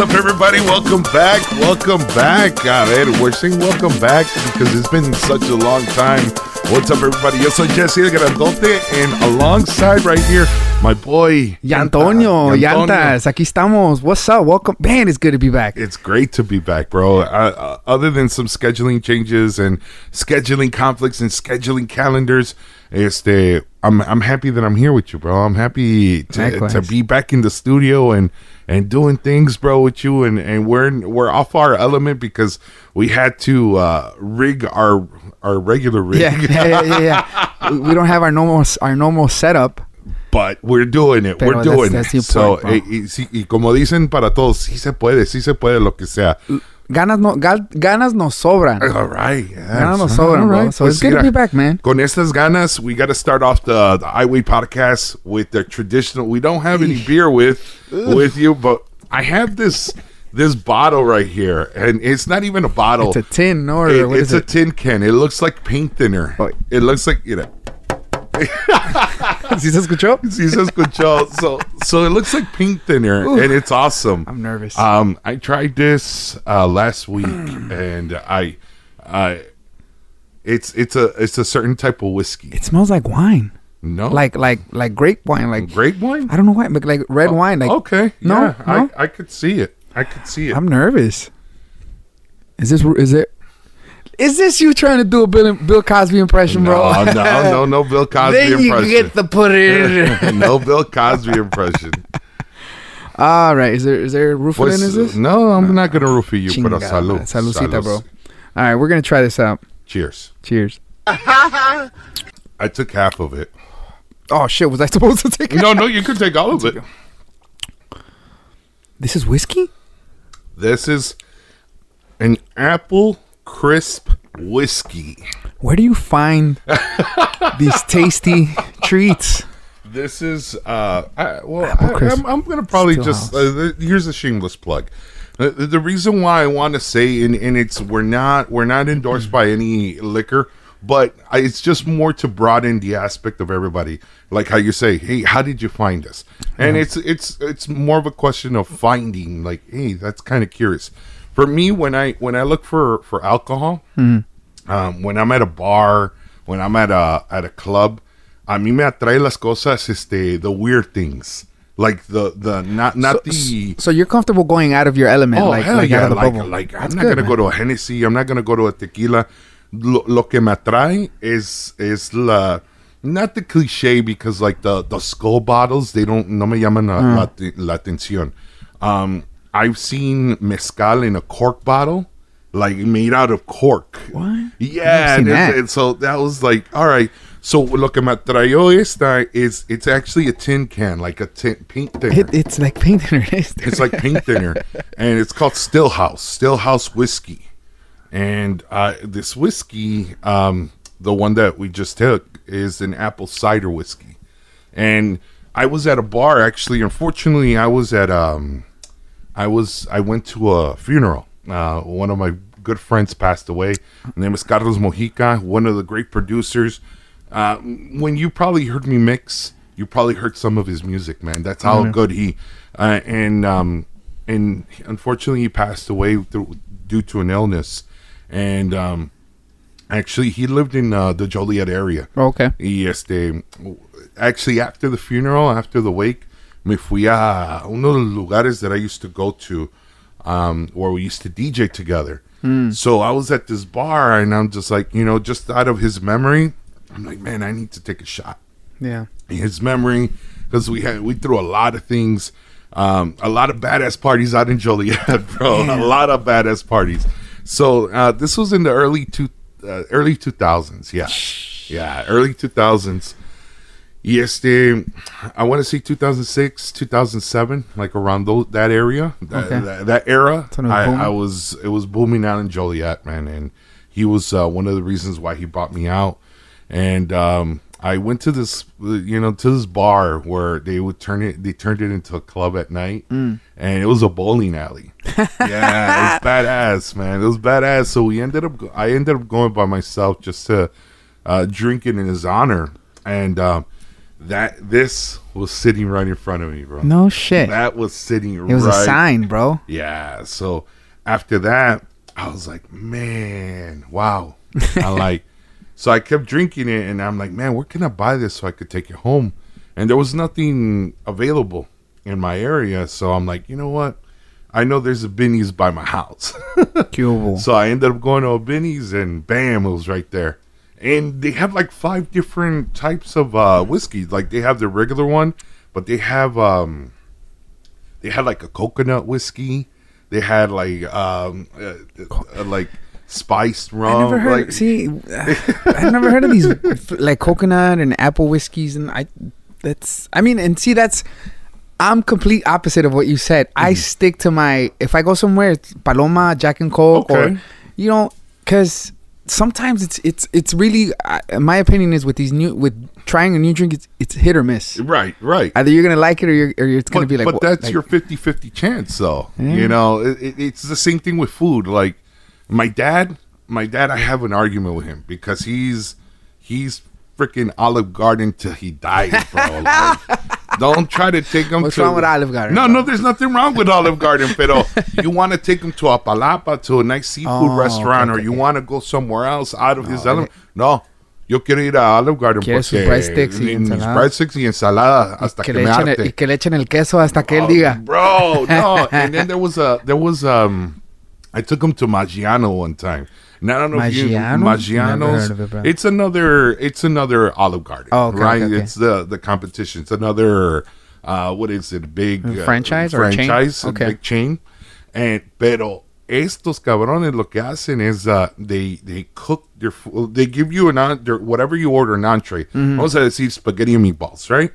What's up, everybody? Welcome back. Welcome back. A ver, we're saying welcome back because it's been such a long time. What's up, everybody? Yo soy Jesse el Grandote, and alongside right here, my boy Y Antonio, Yanta- Llantas, aquí estamos. What's up? Welcome. Man, it's good to be back. It's great to be back, bro. Uh, uh, other than some scheduling changes and scheduling conflicts and scheduling calendars, este, I'm I'm happy that I'm here with you, bro. I'm happy to, Likewise. to be back in the studio and and doing things, bro, with you. And and we're we're off our element because we had to uh, rig our our regular rig. Yeah, yeah, yeah, yeah. we, don't have our normal our normal setup. but we're doing it. Pero we're doing that's it. the So, point, bro. eh, y, y como dicen para todos, sí se puede, sí se puede, lo que sea. Ganas no gal- ganas nos sobran. All right. yes. Ganas nos sobran, bro. So Pues it's good to be back, man. Con estas ganas, we got to start off the, the Highway podcast with the traditional. We don't have any beer with with you, but I have this this bottle right here, and it's not even a bottle. It's a tin. Or It- it's a it? tin can. It looks like paint thinner. Oh. It looks like you know. ¿Sí se escuchó? Sí se escuchó. So so it looks like pink thinner, and it's awesome. I'm nervous. Um, I tried this uh, last week, and I, I, it's it's a it's a certain type of whiskey. It smells like wine. No, Like like like grape wine. Like grape wine. I don't know why, but like red wine. Like okay, No, yeah, no? I I could see it. I could see it. I'm nervous. Is this is it? Is this you trying to do a Bill Bill Cosby impression, bro? no, no, no, no Bill Cosby then you impression. get to put in. no Bill Cosby impression. All right. Is there is there roofing Pues, in? Is this? no, I'm not gonna roofie you, pero Chingada, salud. Saludcita, bro. All right, we're gonna try this out. Cheers. Cheers. I took half of it. Oh shit! Was I supposed to take it? No, no, you could take all of it. This is whiskey. This is an apple crisp whiskey. Where do you find these tasty treats? This is uh, I, well, I, am I'm gonna probably just uh, here's a shameless plug. The, the reason why I want to say, and, and it's we're not we're not endorsed by any liquor, but I, it's just more to broaden the aspect of everybody. Like how you say, hey, how did you find us? And it's it's it's more of a question of finding. Like, hey, that's kind of curious. For me, when I when I look for for alcohol, um, when I'm at a bar, when I'm at a at a club, a mí me atrae las cosas, este, the weird things, like the the not not the. So you're comfortable going out of your element, Oh like, hell like yeah! out of the Like, like I'm That's not good, gonna man. go to a Hennessy. I'm not gonna go to a tequila. Lo, lo que me atrae is is la not the cliche because like the the skull bottles they don't no me llaman la, Mm. la, la atención. Um, I've seen mezcal in a cork bottle, like made out of cork. What? Yeah, and, that. and so that was like, all right. So lo que me atrayó esta is it's actually a tin can, like a tin paint thinner. It, it's like painting it. It's like paint thinner, and it's called Stillhouse, Stillhouse whiskey. And uh, this whiskey, um, the one that we just took, is an apple cider whiskey. And I was at a bar actually. Unfortunately, I was at um, I was I went to a funeral. Uh, one of my good friends passed away. His name is Carlos Mojica, one of the great producers. Uh, when you probably heard me mix, you probably heard some of his music, man. That's how good he. Uh, and um, and unfortunately, he passed away through, due to an illness. And um, actually, he lived in uh, the Joliet area. okay. Yes, they actually, after the funeral, after the wake, me fui a uno de los lugares that I used to go to, um, where we used to DJ together. So I was at this bar, and I'm just like, you know, just out of his memory, I'm like, man, I need to take a shot. Yeah. his memory because we had we threw a lot of things um a lot of badass parties out in joliet bro. A lot of badass parties. So uh this was in the early two uh, early 2000s yeah. Yeah early 2000s yes they i want to say 2006 2007 like around those, that area that, Okay. that, that era So it was I. I was it was booming out in joliet man and he was uh, one of the reasons why he bought me out and um I went to this, you know, to this bar where they would turn it. They turned it into a club at night, Mm. and it was a bowling alley. yeah, it was badass, man. It was badass. So we ended up. I ended up going by myself just to uh, drink it in his honor, and um, that this was sitting right in front of me, bro. No shit. That was sitting It was right a sign, bro. Yeah. So after that, I was like, man, wow. I like, so I kept drinking it, and I'm like, man, where can I buy this so I could take it home? And there was nothing available in my area, so I'm like, you know what? I know there's a Binny's by my house. So I ended up going to a Binny's, and bam, it was right there. And they have like five different types of uh, whiskey. Like they have the regular one, but they have um, they had like a coconut whiskey. They had like um, uh, uh, like spiced rum. I never heard. like, see, I never heard of these like coconut and apple whiskeys, and I. That's. I mean, and see, that's. I'm complete opposite of what you said. I Mm-hmm. stick to my. If I go somewhere, it's Paloma, Jack and Coke, Okay. or you know, because sometimes it's it's it's really. I my opinion is with these new with trying a new drink, it's it's hit or miss. right, right. Either you're gonna like it or you're or it's gonna but, be like. but that's like- your 50-50 chance though Yeah. you know it, it, it's the same thing with food like my dad my dad i have an argument with him because he's he's freaking olive garden till he dies bro like, don't try to take him What's to wrong with Olive Garden, no no there's nothing wrong with olive garden pero you want to take him to a palapa to a nice seafood Oh, restaurant okay, or you okay. want to go somewhere else out of his No, element no Yo quiero ir a Olive Garden Quiere sus porque breadsticks y mis ensalada. breadsticks y ensalada hasta que que, me echen harte. el, y que le echen el queso hasta que él Oh, diga. bro. No, and then there was a there was um, I took him to Maggiano one time. And I don't know if you Maggiano's. heard of it, it's another it's another Olive Garden. Oh, okay, right. okay, okay. It's the the competition. It's another uh, what is it? Big uh, Franchise or chain? franchise, Okay. big chain. And pero estos cabrones lo que hacen is uh, they they cook their food. They give you an their, whatever you order an entree. Mm-hmm. Vamos a decir spaghetti and meatballs, right?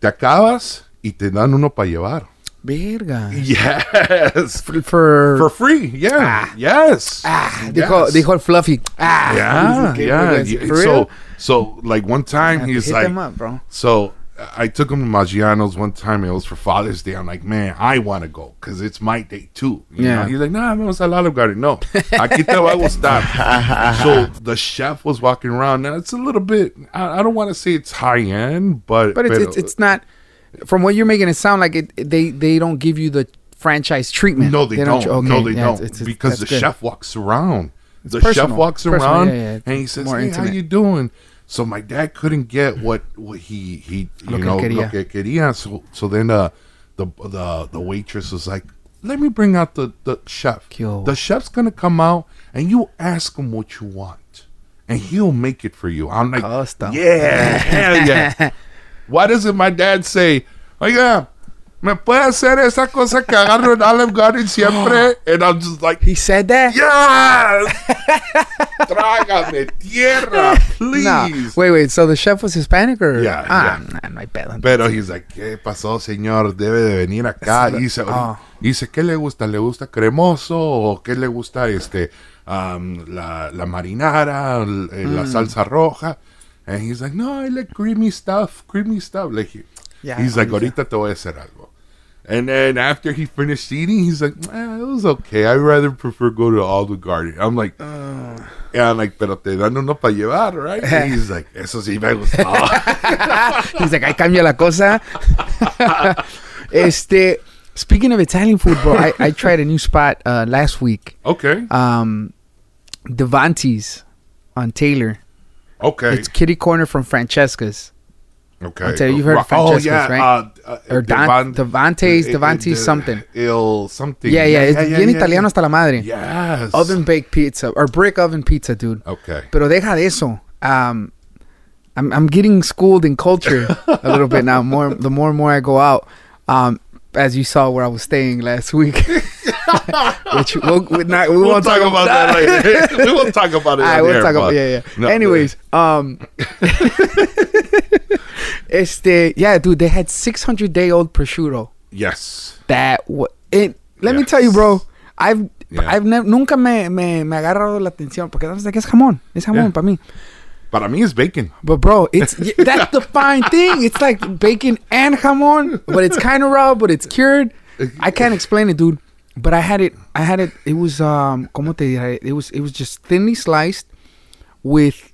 Te acabas y te dan uno para llevar. Verga. Yes. For, for, For free. Yeah. Yes. ah, dijo, Yes. dijo el fluffy. Ah, Yeah. Okay, yeah. yeah. real? So so like one time he's like up, bro. so I took him to Maggiano's one time. It was for Father's Day. I'm like, man, I want to go because it's my day too. You Yeah. know? He's like, nah, vamos al Olive Garden. No, I aquí te va a gustar. so the chef was walking around. Now it's a little bit. I, I don't want to say it's high end, but But it's, pero- it's it's not. From what you're making it sound like, it they they don't give you the franchise treatment. No, they, don't. okay, no, they yeah, don't. it's- it's- because the good. chef walks around. the personal. chef walks Personal, around yeah, and he says, "Hey, how intimate. you doing?" So my dad couldn't get what what he he Lo you que know quería. lo que quería. So so then uh the the the waitress was like, "Let me bring out the the chef. The chef's gonna come out and you ask him what you want, and he'll make it for you." I'm like, Custom. "Yeah, hell yeah." Why doesn't my dad say, Oiga, ¿me puede hacer esa cosa que agarro en Olive Garden siempre? And I'm just like, He said that. yes! Trágame tierra, please. Nah. Wait, wait. So the chef was Hispanic or? Yeah, Ah, yeah. no hay pedo. Pero he's like, ¿qué pasó, señor? Debe de venir acá. Y dice, Ah. dice, ¿qué le gusta? ¿Le gusta cremoso o qué le gusta este um, la, la marinara, l- eh, Mm. la salsa roja? And he's like, no, I like creamy stuff, creamy stuff. Like, he- Yeah, he's like, ahorita te voy a hacer algo. And then after he finished eating, he's like, eh, it was okay. I rather prefer go to Olive Garden. I'm like, Uh. yeah, I'm like, pero te dan uno para llevar, right? And he's like, eso sí me gustó. He's like, I cambia la cosa. este, speaking of Italian food, bro, I, I tried a new spot uh, last week. okay, Um, Devantes on Taylor. Okay. It's kitty corner from Francesca's. Okay. I'll tell you, you've heard of oh, Francesca's, yeah, right? Uh, uh, Or Dan- Devantes, Devantes something. Il something. Yeah, yeah, it's bien italiano hasta la madre. Yes. Oven baked pizza or brick oven pizza, dude. Okay. Pero deja de eso. Um, I'm I'm getting schooled in culture a little bit now. More the more and more I go out. Um, as you saw where I was staying last week, which we'll, we're not, we We'll won't talk about that later. we will talk about it. All right, we'll air, talk about yeah, yeah. No, Anyways, um, este, yeah, dude, they had 600 day old prosciutto. Yes. That what it. Let me tell you, bro. I've Yeah. I've never, nunca me, me me agarrado la atención porque sabes que es jamón, es jamón Yeah. para mí. Para mí es bacon. But bro, it's that's the fine thing. It's like bacon and jamon, but it's kind of raw, but it's cured. I can't explain it, dude. But I had it. I had it. It was um, ¿cómo te diré? It was it was just thinly sliced with,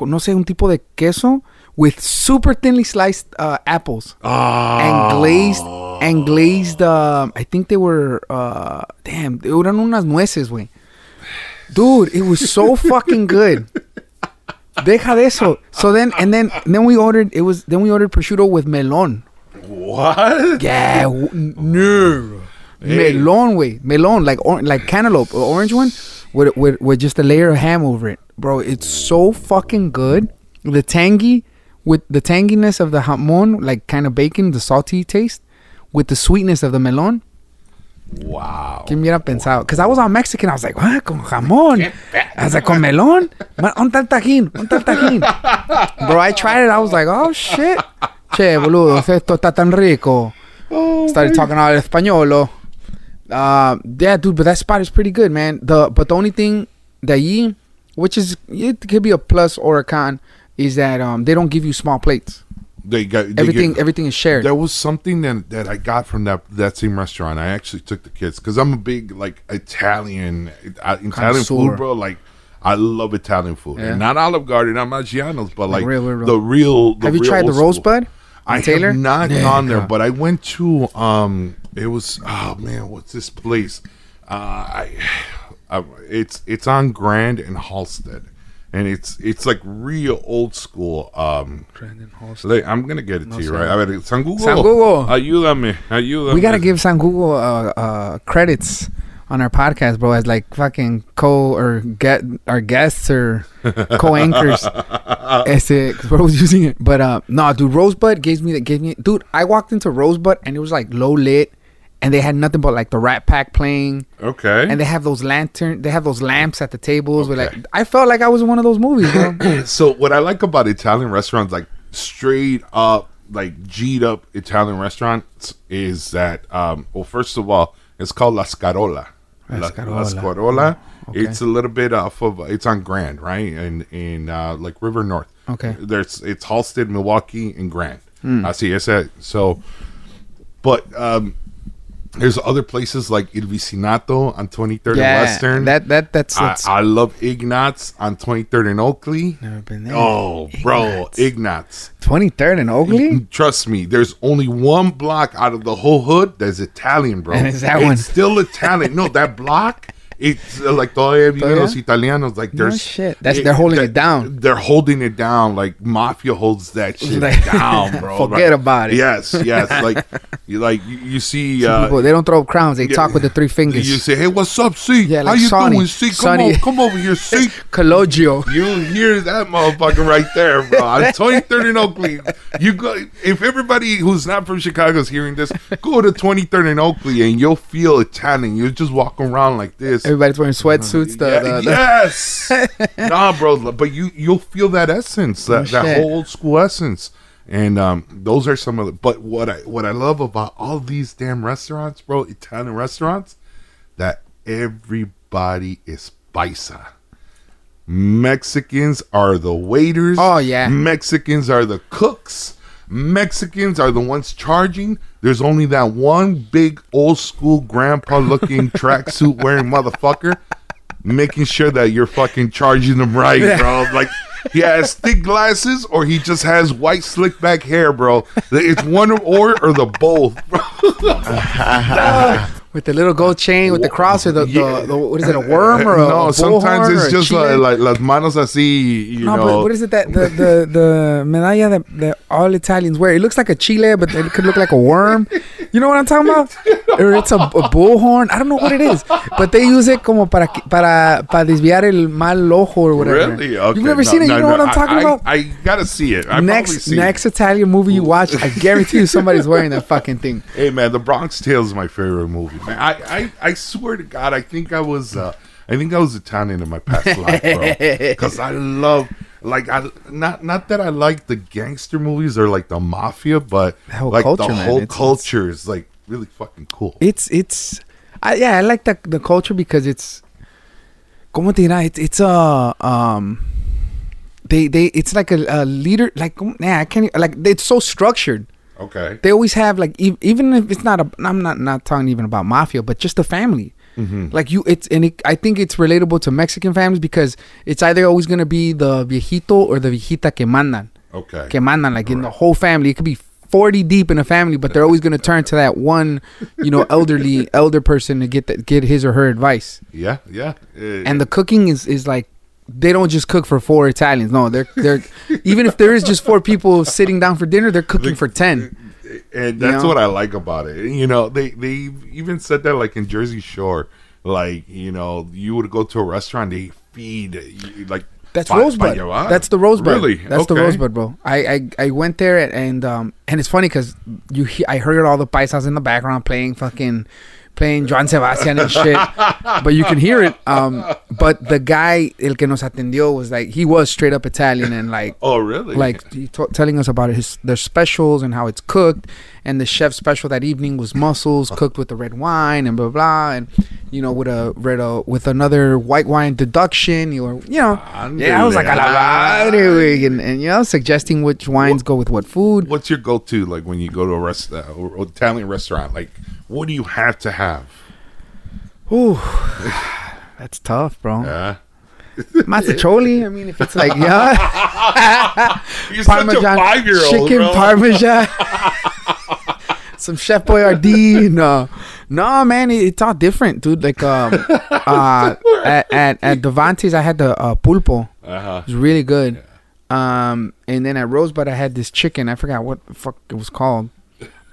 no sé, un tipo de queso with super thinly sliced uh, apples Oh. and glazed and glazed. Um, I think they were uh, damn, eran unas nueces, güey. Dude, it was so fucking good. Deja de eso. So then and then then we ordered it was then we ordered prosciutto with melon. What? Yeah, no. Hey. Melon, way melon like or, like cantaloupe, or orange one, with, with with just a layer of ham over it, bro. It's so fucking good. The tangy, with the tanginess of the jamon, like kind of bacon, the salty taste, with the sweetness of the melon. Wow. ¿Quién hubiera pensado? Because I was all Mexican. I was like, what? Con jamón. I was like, con melon? Man, ¿Dónde está el tajín? ¿Dónde está el tajín? Bro, I tried it. I was like, oh, shit. Che, boludo, esto está tan rico. Oh, Started talking all español. Uh, yeah, dude, but that spot is pretty good, man. The But the only thing that ye, which is, it could be a plus or a con, is that um they don't give you small plates. They got they Everything get- everything is shared. There was something that that I got from that that same restaurant. I actually took the kids because I'm a big like Italian uh, Italian Connoisseur. food, bro. Like I love Italian food, Yeah. and not Olive Garden, not Maggiano's, but like real, real, real. the real. The Have you tried the. Rosebud? I Taylor? have not Yeah, gone there, God. but I went to um. It was oh man, what's this place? Uh, I, I it's it's on Grand and Halsted, and it's it's like real old school. Um, Grand and Halsted. like, I'm gonna get it to you, right? I mean, San Google, San Google. ayúdame, ayúdame. We gotta give San Google uh, uh, credits on our podcast, bro, as like fucking co or get our guests or co anchors. Este, cause bro was using it, but uh, no, dude, Rosebud gave me that gave me, dude. I walked into Rosebud and it was like low lit, and they had nothing but like the Rat Pack playing, Okay. and they have those lantern, they have those lamps at the tables. Okay. like, I felt like I was in one of those movies, bro. so what I like about Italian restaurants, like straight up, like G'd up Italian restaurants, is that um, well, first of all, it's called La Scarola. La La, Scarola. La Scarola. Okay. It's a little bit off of. It's on Grand, right, and in uh, like River North. Okay. There's it's Halsted, Milwaukee, and Grand. I see. It's that. So, but um, there's other places like Il Vicinato on 23rd and yeah, Western. that that that's, I, that's I love Ignotz on 23rd and Oakley. never been there. Oh, bro, Ignotz. Ignotz. Twenty third and Oakley. Mm, trust me, there's only one block out of the whole hood that's Italian, bro. And it's that it's one. still Italian. no, that block, it's uh, like todavía viven los italianos. Like No there's shit. That's- they're holding it down. They're holding it down. Like mafia holds that shit Like- down, bro. Forget Like, about it. Yes, yes. Like you, like you, you see. Uh, people, they don't throw crowns. They yeah, talk with the three fingers. You say, "Hey, what's up, C? Yeah, How like you Sonny. doing, C? Come Sonny. on, come over here, C." Cologio. You hear that motherfucker right there, bro. On 23rd and Oakley. You go if everybody who's not from Chicago is hearing this, go to 23rd and Oakley and you'll feel Italian. You'll just walk around like this. Everybody's wearing sweatsuits. The, Yeah, the, the- yes. nah, bro, but you you'll feel that essence, that, that whole old school essence. And um, those are some of the. But what I what I love about all these damn restaurants, bro, Italian restaurants, that everybody is paisa. Mexicans are the waiters. Oh, yeah. Mexicans are the cooks. Mexicans are the ones charging. There's only that one big old school grandpa looking tracksuit wearing motherfucker making sure that you're fucking charging them right, bro. Like he has thick glasses or he just has white slick back hair, bro. It's one or or the both. bro. with the little gold chain with the cross or the, Yeah. the, the what is it a worm or a no, a sometimes it's just like, like las manos así, you no, know. but what is it that the the the medalla that, that all Italians wear? It looks like a chile, but it could look like a worm. You know what I'm talking about? Or it's a, a bullhorn. I don't know what it is, but they use it como para para para desviar el mal ojo or whatever. Really? Okay. You've never no, seen it? no, you know no, what I'm talking I, about? I, gotta see it. I next next Italian movie you watch, I guarantee you somebody's wearing that fucking thing. Hey man, The Bronx Tale is my favorite movie. Man, I, I, I swear to God, I think I was uh, I think I was Italian in my past life, bro. Because I love like I not not that I like the gangster movies or like the mafia, but The like culture, the man. whole It's- culture is like really fucking cool. It's it's, I, yeah, I like the the culture because it's, como te dirá, it's it's a um, they they it's like a, a leader like yeah I can't like it's so structured. Okay. They always have like e- even if it's not a I'm not not talking even about mafia, but just the family. Like you, it's and it, I think it's relatable to Mexican families because it's either always gonna be the viejito or the viejita que mandan. Okay. que mandan like in the whole family. It could be 40 deep in a family, but they're always going to turn to that one, you know, elderly elder person to get that get his or her advice. Yeah, yeah. Uh, And the cooking is is like they don't just cook for four Italians. No, they're they're even if there is just four people sitting down for dinner, they're cooking for 10. and that's know? what I like about it. You know, they they even said that like in Jersey Shore, like you know, you would go to a restaurant, they feed you, like That's pa- Rosebud. pa- That's the Rosebud. Really? That's the Rosebud, bro. I, I I went there and um and it's funny because you he- I heard all the paisas in the background playing fucking playing Joan Sebastian and shit, but you can hear it. Um, but the guy el que nos atendió was like he was straight up Italian and like Oh, really? like he t- telling us about his their specials and how it's cooked and the chef's special that evening was mussels cooked with the red wine and blah blah and you know with a red uh, with another white wine deduction you were you know yeah I was like a la madre, güey, and, and you know suggesting which wines go with what food What's your go-to like when you go to a rest uh, or Italian restaurant? Like, what do you have to have? Ooh, that's tough bro Yeah. mostaccioli I mean if it's like yeah You're such a five-year-old, chicken bro. parmesan, some Chef Boyardee. No, no, man, it, it's all different, dude. Like um, uh, at at at Devante's, I had the uh, pulpo. Uh-huh. It was really good. Um, and then at Rosebud, I had this chicken. I forgot what the fuck it was called.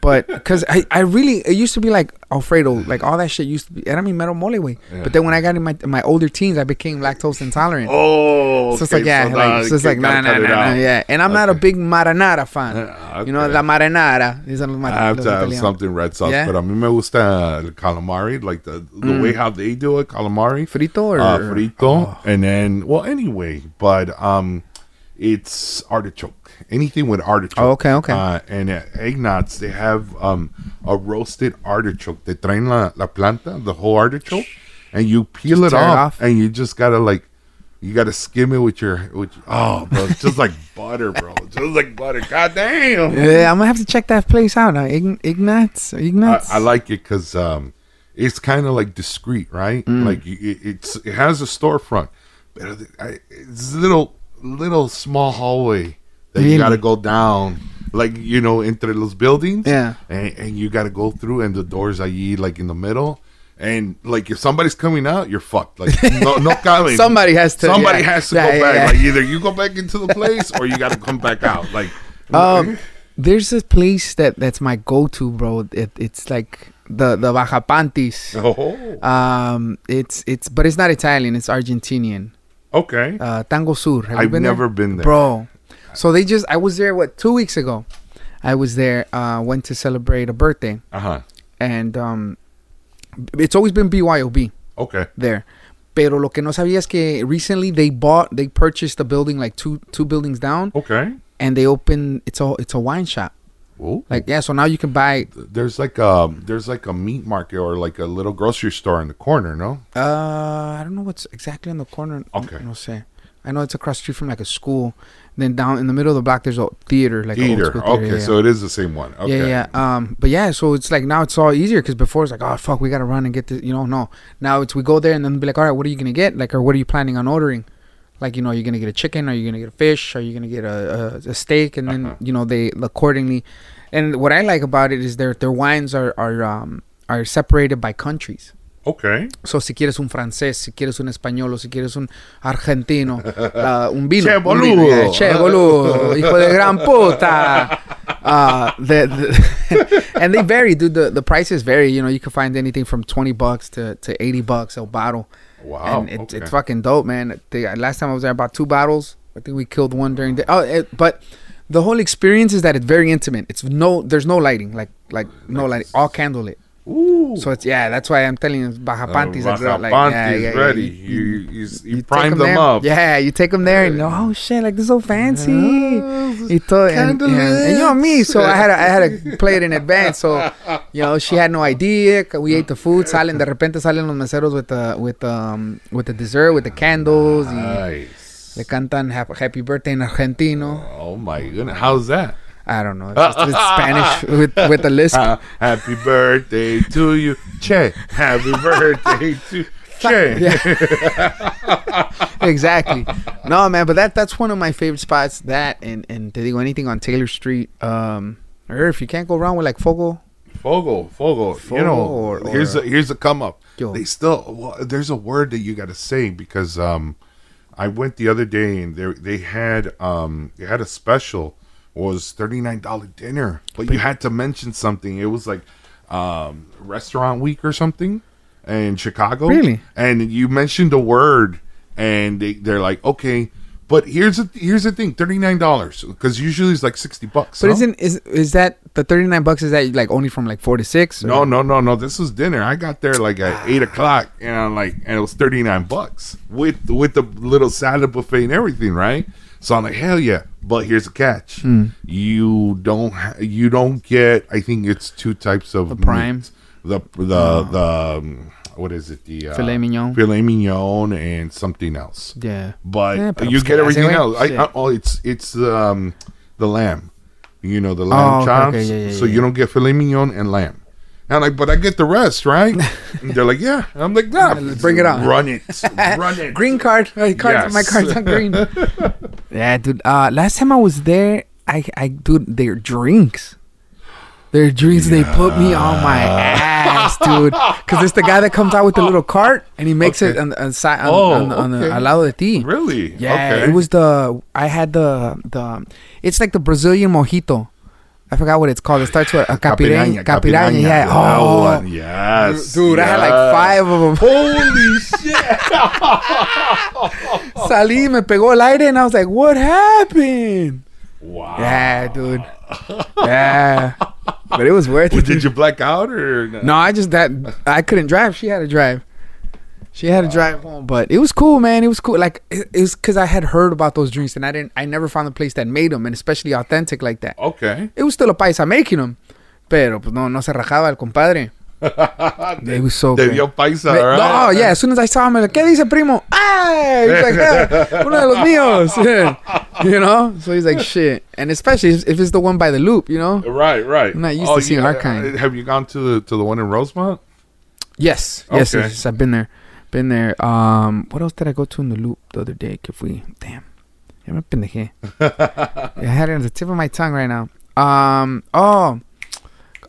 But because I, I really it used to be like Alfredo like all that shit used to be era mi mero mole way. But then when I got in my in my older teens I became lactose intolerant. Oh, So it's okay, like yeah, so like, so it's like nah, nah, nah, nah, yeah. And I'm not a big marinara fan. Uh, You know, okay. la marinara. Los I have to have something red sauce, Yeah? but a mí me gusta el calamari, like the the way how they do it, calamari, Frito or uh, frito, Oh. and then well, anyway, but um, it's artichoke. Anything with artichoke. Oh, okay, okay. Uh, and at Ignotz, they have um a roasted artichoke. They train la, la planta, the whole artichoke, and you peel it tear it off, off? and you just gotta like. You gotta skim it with your, with your, oh, bro, it's just like butter, bro, just like butter. God damn. Yeah, I'm gonna have to check that place out. Uh, Ign- Ignotz, Ignotz. I, I like it because um, it's kind of like discreet, right? Mm. Like it, it's it has a storefront, but I- it's a little little small hallway that Really? you got to go down, like you know, into those buildings. Yeah. and, and you got to go through, and the doors are like in the middle. And like if somebody's coming out, you're fucked. Like no, no coming. Somebody has to- Somebody yeah. has to Yeah, go yeah, back. Like either you go back into the place or you got to come back out. Like Um, there's a place that that's my go-to, bro. It, it's like the the Baja Pantis. oh, Um, it's it's but it's not Italian. It's Argentinian. okay. Uh, Tango Sur. Have I've been there? never been there. bro. So they just I was there what two weeks ago. I was there. Uh, went to celebrate a birthday, Uh huh. and um, it's always been BYOB Okay. there. Pero lo que no sabía es que recently they bought, they purchased a building like two two buildings down, Okay. and they opened. It's a it's a wine shop. Ooh. Like yeah, so now you can buy. there's like um there's like a meat market or like a little grocery store in the corner, no? Uh, I don't know what's exactly on the corner. Okay. no sé. I know it's across the street from like a school. Then down in the middle of the block, there's a theater, like a old Theater. theater, Okay, yeah. so it is the same one. Okay. Yeah, yeah. Um, but yeah, so it's like now it's all easier because before it's like, oh fuck, we gotta run and get this. You know, no. Now it's we go there and then be like, all right, what are you gonna get? Like, or what are you planning on ordering? Like, you know, you're gonna get a chicken, are you gonna get a fish, are you gonna get a, a, a steak, and then Uh-huh. you know they accordingly. And what I like about it is their their wines are are um are separated by countries. Okay. So si quieres un francés, si quieres un español, o si quieres un argentino, uh, un vino. Che, un vino, boludo. yeah, che, boludo, hijo de gran puta. Uh, the, the and they vary, dude. The, the prices vary. You know, you can find anything from 20 bucks to, to 80 bucks a bottle. Wow. and it, okay. it's fucking dope, man. The, last time I was there, I bought two bottles. I think we killed one during the. Oh, it, but the whole experience is that it's very intimate. It's no, there's no lighting, like like no lighting, all candlelit. Ooh. So it's yeah, that's why I'm telling you, Baja Uh, Panties are Baja like, yeah, Panties yeah, yeah, ready. you- You you, you, take prime them there. up. Yeah, you take them there and you know, oh shit, like this is so fancy. Oh, Y todo, and, yeah, and you know me, so I had to, I had to play it in advance. So you know, she had no idea. We ate the food. Salen de repente salen los meseros with the with um with the dessert with the candles. Nice. le cantan happy birthday in argentino. Oh my goodness. How's that? I don't know. It's, just, it's Spanish with with the lisp. Uh, happy birthday to you, Che. Happy birthday to Che. exactly. no, man, but that that's one of my favorite spots. That and and te digo anything on Taylor Street. Um, or if you can't go wrong with like Fogo. Fogo, Fogo. Fogo you know, or- here's a here's a come up. Yo. They still well, there's a word that you got to say because um, I went the other day and they they had um they had a special was thirty nine dollar dinner, but you had to mention something. It was like um restaurant week or something in Chicago. Really? And you mentioned a word, and they they're like okay. But here's the here's the thing, thirty nine dollars because usually it's like sixty bucks. But no? isn't is is that the thirty nine bucks? Is that like only from like four to six? or- No, no, no, no. This was dinner. I got there like at eight o'clock, and I'm like, and it was thirty nine bucks with with the little salad buffet and everything, right? So I'm like, hell yeah. But here's the catch: Hmm. you don't ha- you don't get. I think it's two types of the prime? the the the um, what is it? The uh, Filet mignon. filet mignon, and something else. Yeah. But Yeah, you get que la hace, everything güey. else. I, I, oh, it's it's um the lamb. You know the lamb Oh, okay, chops. okay, yeah, yeah, so you don't get filet mignon and lamb. And I'm like, but I get the rest, right? and they're like, yeah. And I'm like, nah, bring it on. Run it, run it. Green card. My, card Yes. my card's on green. yeah, dude. Uh, last time I was there, I, I, dude, their drinks. Their drinks, they put me on my ass, dude. Because it's the guy that comes out with the little cart and he makes it Okay. on, on, side, on, Oh, on, the- on okay. the al lado de ti. Really? Yeah, Okay. it was the I had the the it's like the Brazilian mojito. I forgot what it's called. It starts with a capiraña. Capiraña, yeah. That Oh, one, yes. dude, I had like five of them. Holy shit! Salí, me pegó el aire, and I was like, "What happened?" Wow. Yeah, dude. Yeah, but it was worth Well, it. did you black out or no? No, I just that I couldn't drive. She had to drive. She had to drive home, but it was cool, man. It was cool. Like it, it was because I had heard about those drinks, and I didn't. I never found a place that made them, and especially authentic like that. Okay. It was still a paisa making them, pero pues no, no se rajaba el compadre. It was so Te good. dio paisa, right? No, oh, yeah. As soon as I saw him, I'm like, ¿qué dice primo? ¡Ay! He's like, "Yeah, uno de los míos. you know? So he's like, shit. And especially if it's the one by the loop, you know? Right, right. I'm not used oh, to seeing yeah, our kind. Have you gone to the to the one in Rosemont? Yes. Yes, Okay. yes, I've been there. Been there. Um, what else did I go to in the loop the other day? Que fui. Damn. Ya me pendejé. I had it on the tip of my tongue right now. Um, oh.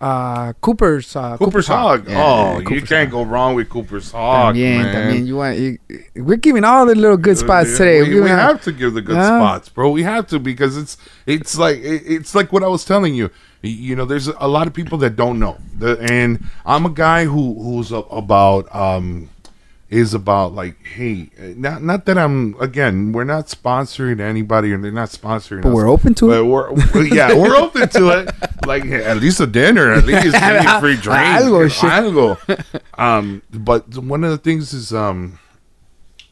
Uh, Cooper's. Uh, Cooper's Hawk. Yeah, oh, you Cooper's can't Hog. go wrong with Cooper's Hawk, También, man. también. You want, you, we're giving all the little good spots Yeah, today. We, We're we have to give the good Yeah. spots, bro. We have to because it's it's like it- it's like what I was telling you. You know, there's a lot of people that don't know, the, and I'm a guy who who's a- about um is about like, hey, not not that I'm again, we're not sponsoring anybody, and they're not sponsoring. But us, we're open to it. We're yeah, we're open to it. Like at least a dinner, at least maybe a free drink, Algo, shit. algo. Um, but one of the things is um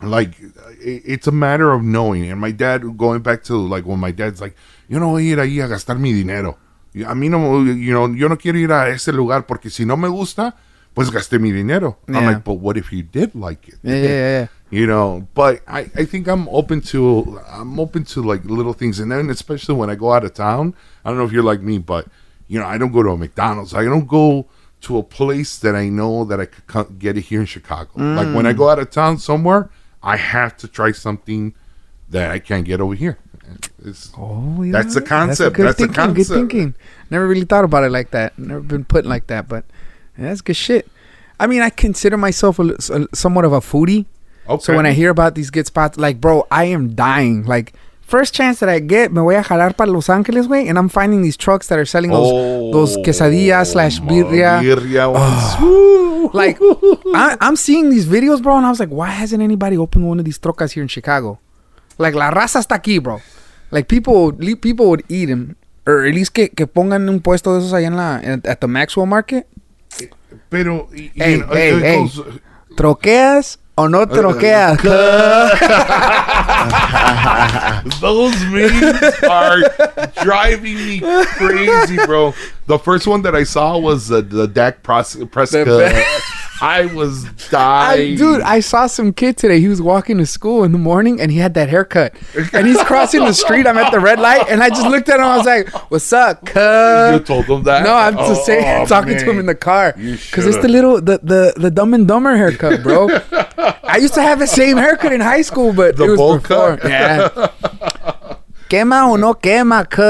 like it- it's a matter of knowing and my dad going back to like when my dad's like you know, ir ahí a gastar mi dinero a mí no you know yo no quiero ir a ese lugar porque si no me gusta pues gasté mi dinero i'm like but what if you did like it Yeah, yeah, yeah. you know but i i think i'm open to i'm open to like little things and then especially when i go out of town i don't know if you're like me but you know i don't go to a mcdonald's i don't go to a place that i know that i could co- get it here in chicago like when i mm. go out of town somewhere i have to try something that i can't get over here it's, Oh, yeah. That's the concept. good That's the thinking. Good concept. thinking. Never really thought about it like that. Never been put like that, but yeah, that's good shit. I mean, I consider myself a, a- somewhat of a foodie. okay So when I hear about these good spots, like, bro, I am dying. Like, first chance that I get, me voy a jalar para Los Angeles, way, and I'm finding these trucks that are selling those those oh, quesadillas slash birria. birria. Ah. Woo. Like, I, I'm seeing these videos, bro, and I was like, why hasn't anybody opened one of these trocas here in Chicago? Like, la raza está aquí, bro. Like, people would, people would eat them. Or at least que, que pongan un puesto de esos allá en la, at the Maxwell Market. Pero y- y, Hey, you know, hey, hey. ¿Troqueas o no troqueas? Those memes are driving me crazy, bro. The first one that I saw was uh, the Dak Pres- Prescott. I was I, dying, dude, I saw some kid today. He was walking to school in the morning and he had that haircut. And he's crossing the street. I'm at the red light and I just looked at him. I was like, "What's up, you cuz?" told him that? No, I'm just Oh, saying, talking to him in the car because it's the little the, the the dumb and dumber haircut, bro. I used to have the same haircut in high school, but The it was bowl before. cut? Yeah. quema o no quema, cuz.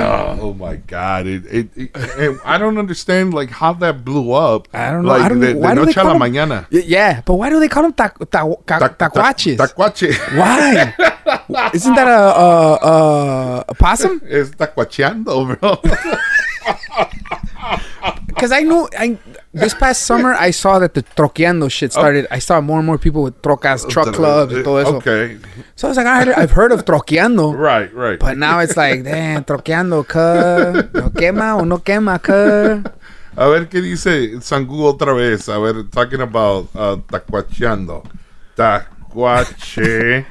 Oh, oh my god! It, it, it- I don't understand like how that blew up. I don't know. Like I don't the. Why the do noche a la them- mañana. Yeah, but why do they call them ta- ta- Ta- ta- tacuaches? Tacuache. Why? Isn't that a, a, a, a possum? Es tacuacheando, bro. Because I know I this past summer I saw that the troqueando shit started. I saw more and more people with trocas, truck clubs, and todo eso. Okay. So I was like, I heard, I've heard of troqueando, Right, right. but now it's like, damn, troqueando, cuz. No quema o no quema, cuz. A ver qué dice San Google otra vez. A ver, talking about uh, tacuacheando. Tacuache.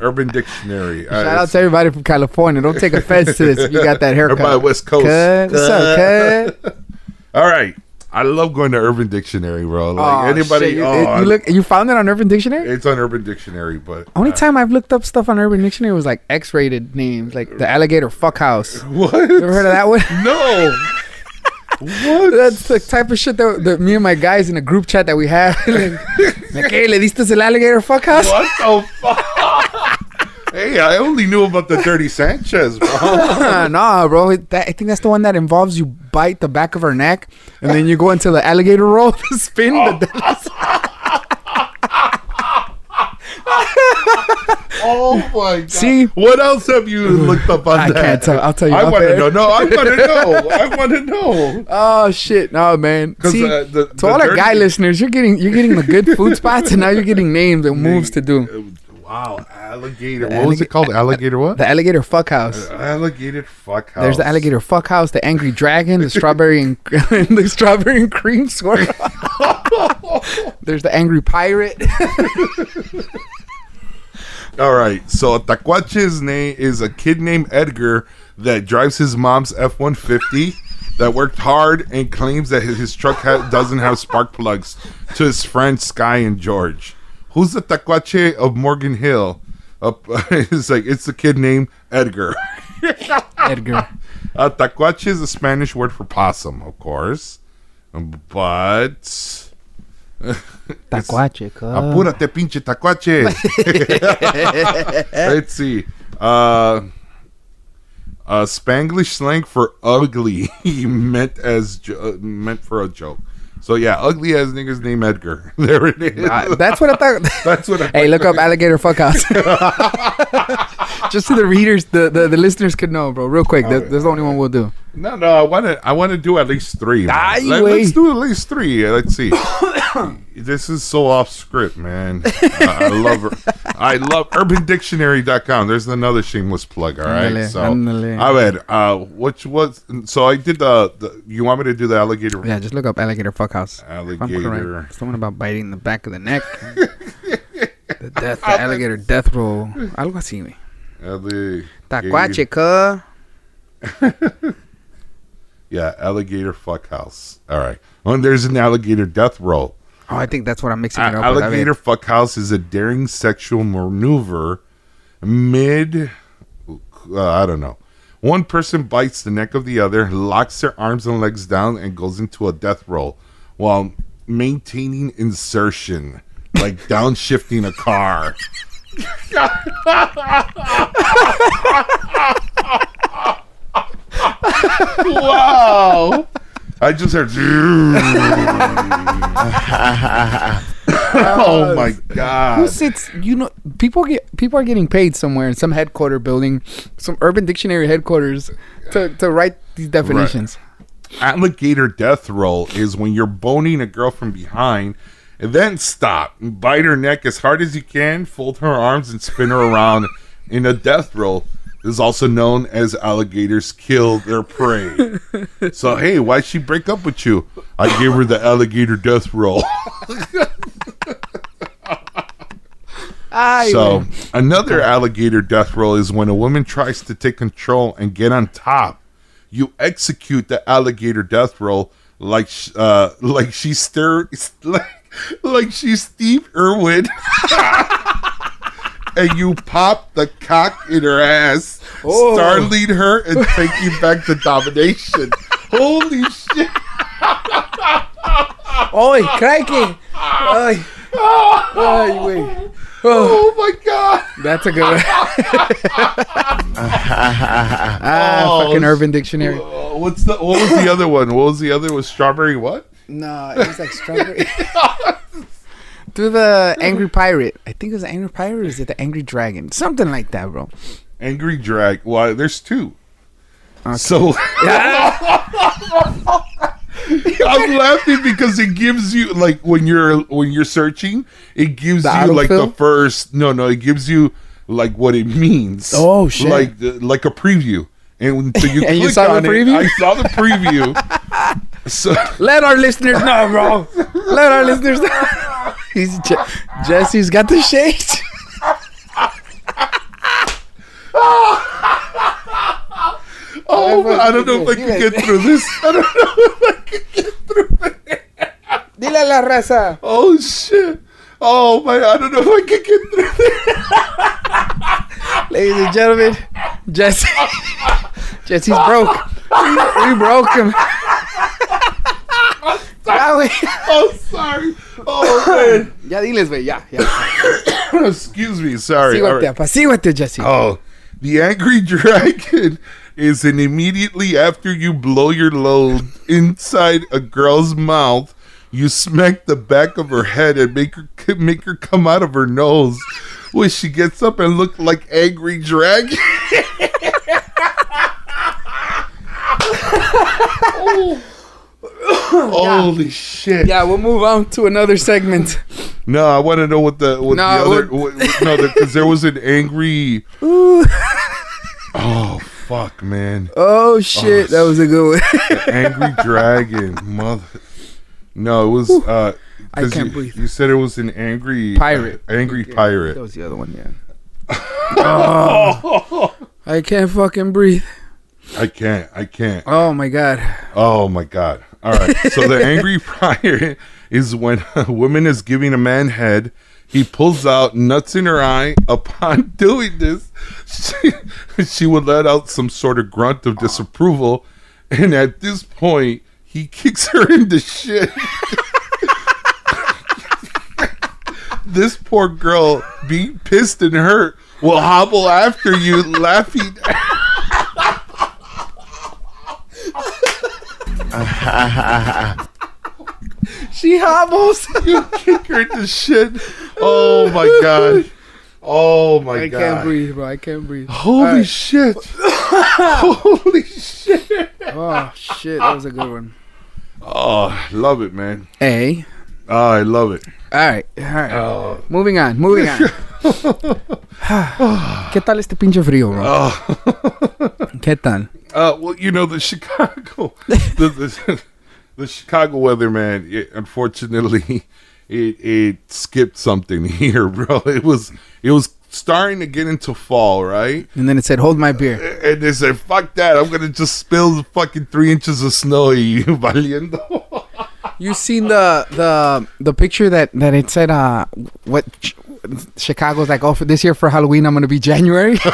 Urban Dictionary. Uh, Shout out to everybody from California. Don't take offense to this if you got that haircut. Everybody West Coast. Cuz, what's up, cuz? All right. I love going to Urban Dictionary, bro. Like Aw, anybody, shit, you, oh, you look, you found it on Urban Dictionary. it's on Urban Dictionary, but Only uh, time I've looked up stuff on Urban Dictionary was like X-rated names, like the alligator fuck house. what? You ever heard of that one? No. what? That's the type of shit that, that me and my guys in a group chat that we have. like, like, hey, le diste el alligator fuck house? What the fuck? Hey, I only knew about the Dirty Sanchez, bro. nah, bro. it- That, I think that's the one that involves you bite the back of her neck and then you go into the alligator roll to spin. The, oh my god. See? What else have you looked up on I that? can't tell. I'll tell you I want to know. No, I want to know. I want to know. oh shit, no man. See, uh, the- to the all our guy listeners, you're getting you're getting the good food spots, and now you're getting names and moves to do. Wow, alligator. What was it called? Alligator what? The alligator fuck house. Alligator fuck house. There's the alligator fuck house, the angry dragon, the strawberry and the strawberry and cream swirl. There's the angry pirate. All right. So Tacuache's name is a kid named Edgar that drives his mom's F one fifty that worked hard and claims that his, his truck ha- doesn't have spark plugs to his friends Sky and George. Who's the Tacuache of Morgan Hill? Up, it's like it's the kid named Edgar. Edgar. Uh, tacuache is a Spanish word for possum, of course, but Tacuache. Apúrate, pinche tacuache. Let's see. Uh, uh, Spanglish slang for ugly meant as jo- meant for a joke. So yeah, ugly as niggas named Edgar. There it is. That's what I thought. That's what I hey, look up alligator fuck house. Just so the readers, the, the, the listeners could know, bro. Real quick. That, that's the only one we'll do. No, no, I want to. I want to do at least three. Let, us do at least three. Let's see. this is so off script, man. I, I love her. I love UrbanDictionary.com. There's another shameless plug. All right. Ándale, so, ándale. I read. Uh, which was so I did the, the. You want me to do the alligator? Yeah, just look up alligator fuck house. If I'm Alligator. correct. Someone about biting the back of the neck. the death, the alligator death roll. Algo así, güey. Tacuache, cuz. Yeah, alligator fuck house. All right. Well, there's an alligator death roll. Oh, I think that's what I'm mixing it up with. Alligator fuck house is a daring sexual maneuver mid uh, i don't know. One person bites the neck of the other locks their arms and legs down and goes into a death roll while maintaining insertion like downshifting a car. Wow i just heard oh my god Who sits? You know, people get people are getting paid somewhere in some headquarter building, some Urban Dictionary headquarters, to to write these definitions. alligator death roll is when you're boning a girl from behind and then stop and bite her neck as hard as you can, fold her arms and spin her around in a death roll. This is also known as alligators kill their prey. so hey, why'd she break up with you? I gave her the alligator death roll. So another alligator death roll is when a woman tries to take control and get on top. You execute the alligator death roll like sh- uh like she's stir like like she's Steve Irwin. and you pop the cock in her ass, Oh. startling her and taking back the domination. Holy shit. Oi, crikey! Ay, Ay, güey. Oh my god! That's a good one. ah, Oh, fucking Urban Dictionary. Uh, what's the what was the other one? What was the other? Was strawberry what? No, it was like strawberry. Do the Angry Pirate. I think it was the Angry Pirate or is it the Angry Dragon? Something like that, bro. Angry drag. Why? There's two. Okay. So I'm laughing because it gives you like when you're when you're searching, it gives The you like the first. No, no, it gives you like what it means. Oh, shit. Like like a preview. And so you And you click saw the on it. I saw the preview. so Let our listeners know, bro. Let our listeners know. He's Je- Jesse's got the shades. oh, but I don't know if I can get through this. I don't know if I can get through it. Dile la raza. Oh shit. Oh my! I don't know if I can get through this. Ladies and gentlemen, Jesse. Jesse's broke. We broke him. Güey. Oh, sorry. Oh man. Ya diles, güey. Ya, ya. Excuse me. Sorry. All Apacíguate, right. apacíguate, Jesse. Oh, the angry dragon is an immediately after you blow your load inside a girl's mouth, you smack the back of her head and make her make her come out of her nose, when she gets up and look like angry dragon. Oh. Holy shit! Yeah, we'll move on to another segment. No, I want to know what the what No, the other what- no because there was an angry. oh fuck, man! Oh shit, that was a good one. Angry dragon, mother. No, it was. uh I can't you, breathe. You said it was an angry Pirate. uh, angry That pirate. That was the other one, yeah. Oh, I can't fucking breathe. I can't. I can't. Oh my god. Oh my god! All right. So the angry pirate is when a woman is giving a man head. He pulls out nuts in her eye. Upon doing this, she, she would let out some sort of grunt of disapproval, and at this point, he kicks her in the shit. this poor girl, being pissed and hurt, will hobble after you, laughing. She hobbles. you kick her the shit. Oh my god. Oh my I god. I can't breathe, bro. I can't breathe. Holy Alright. shit. Holy shit. Oh shit, that was a good one. Oh, love it, man. Hey. Oh, I love it. All right, all right. Oh. Moving on, moving on. ¿Qué tal este pinche frío, bro? Oh. ¿Qué tal? Uh, well, you know the Chicago, the, the, the Chicago weather, man. It, unfortunately, it it skipped something here, bro. It was it was starting to get into fall, right? And then it said, "Hold my beer." And they said, "Fuck that! I'm gonna just spill the fucking three inches of snow, you valiendo." You seen the the the picture that that it said uh what Chicago's like oh for this year for Halloween I'm gonna be January.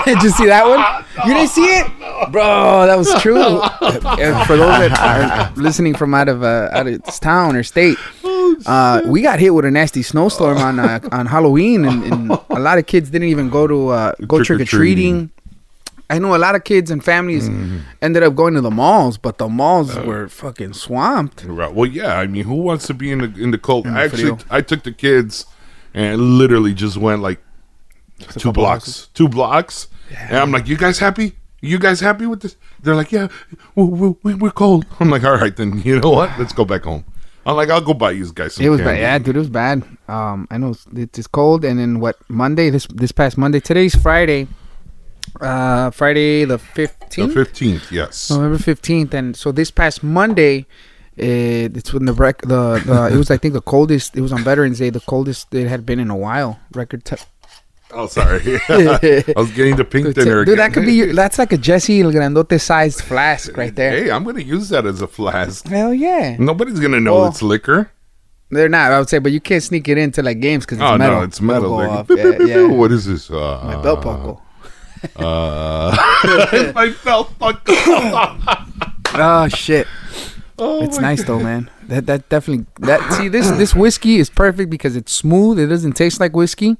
Did you see that one? You didn't see it, bro? That was true. And for those that are listening from out of uh, out of town or state, uh, we got hit with a nasty snowstorm on uh, on Halloween, and, and a lot of kids didn't even go to uh, go trick or Trick-or-treating. I know a lot of kids and families ended up going to the malls, but the malls were fucking swamped. Right. Well, yeah. I mean, who wants to be in the in the cold? In the Actually, frio. I took the kids and literally just went like two couple blocks, two blocks, and I'm like, "You guys happy? You guys happy with this?" They're like, "Yeah, we, we, we're cold." I'm like, "All right, then. You know what? Let's go back home." I'm like, "I'll go buy you guys some." It was candy." bad, yeah, dude. It was bad. Um, I know it's, it's cold, and then what? Monday, this this past Monday. Today's Friday. Uh, Friday the The fifteenth, fifteenth, yes. November fifteenth, and so this past Monday, uh, it's when the rec- the the it was I think the coldest. It was on Veterans Day, the coldest it had been in a while. Record. T- Oh, sorry. I was getting the pink dinner. dude, that could be your, that's like a Jesse El Grandote sized flask right there. Hey, I'm gonna use that as a flask. Hell yeah, Nobody's gonna know Well, it's liquor. they're not. I would say, but you can't sneak it into like games because it's Oh metal. no, it's metal. Go They're- off. Yeah, yeah. What is this? Uh, My belt buckle. Uh, my belt buckle. Oh shit. Oh it's nice though, man. That that definitely that see this this whiskey is perfect because it's smooth. It doesn't taste like whiskey,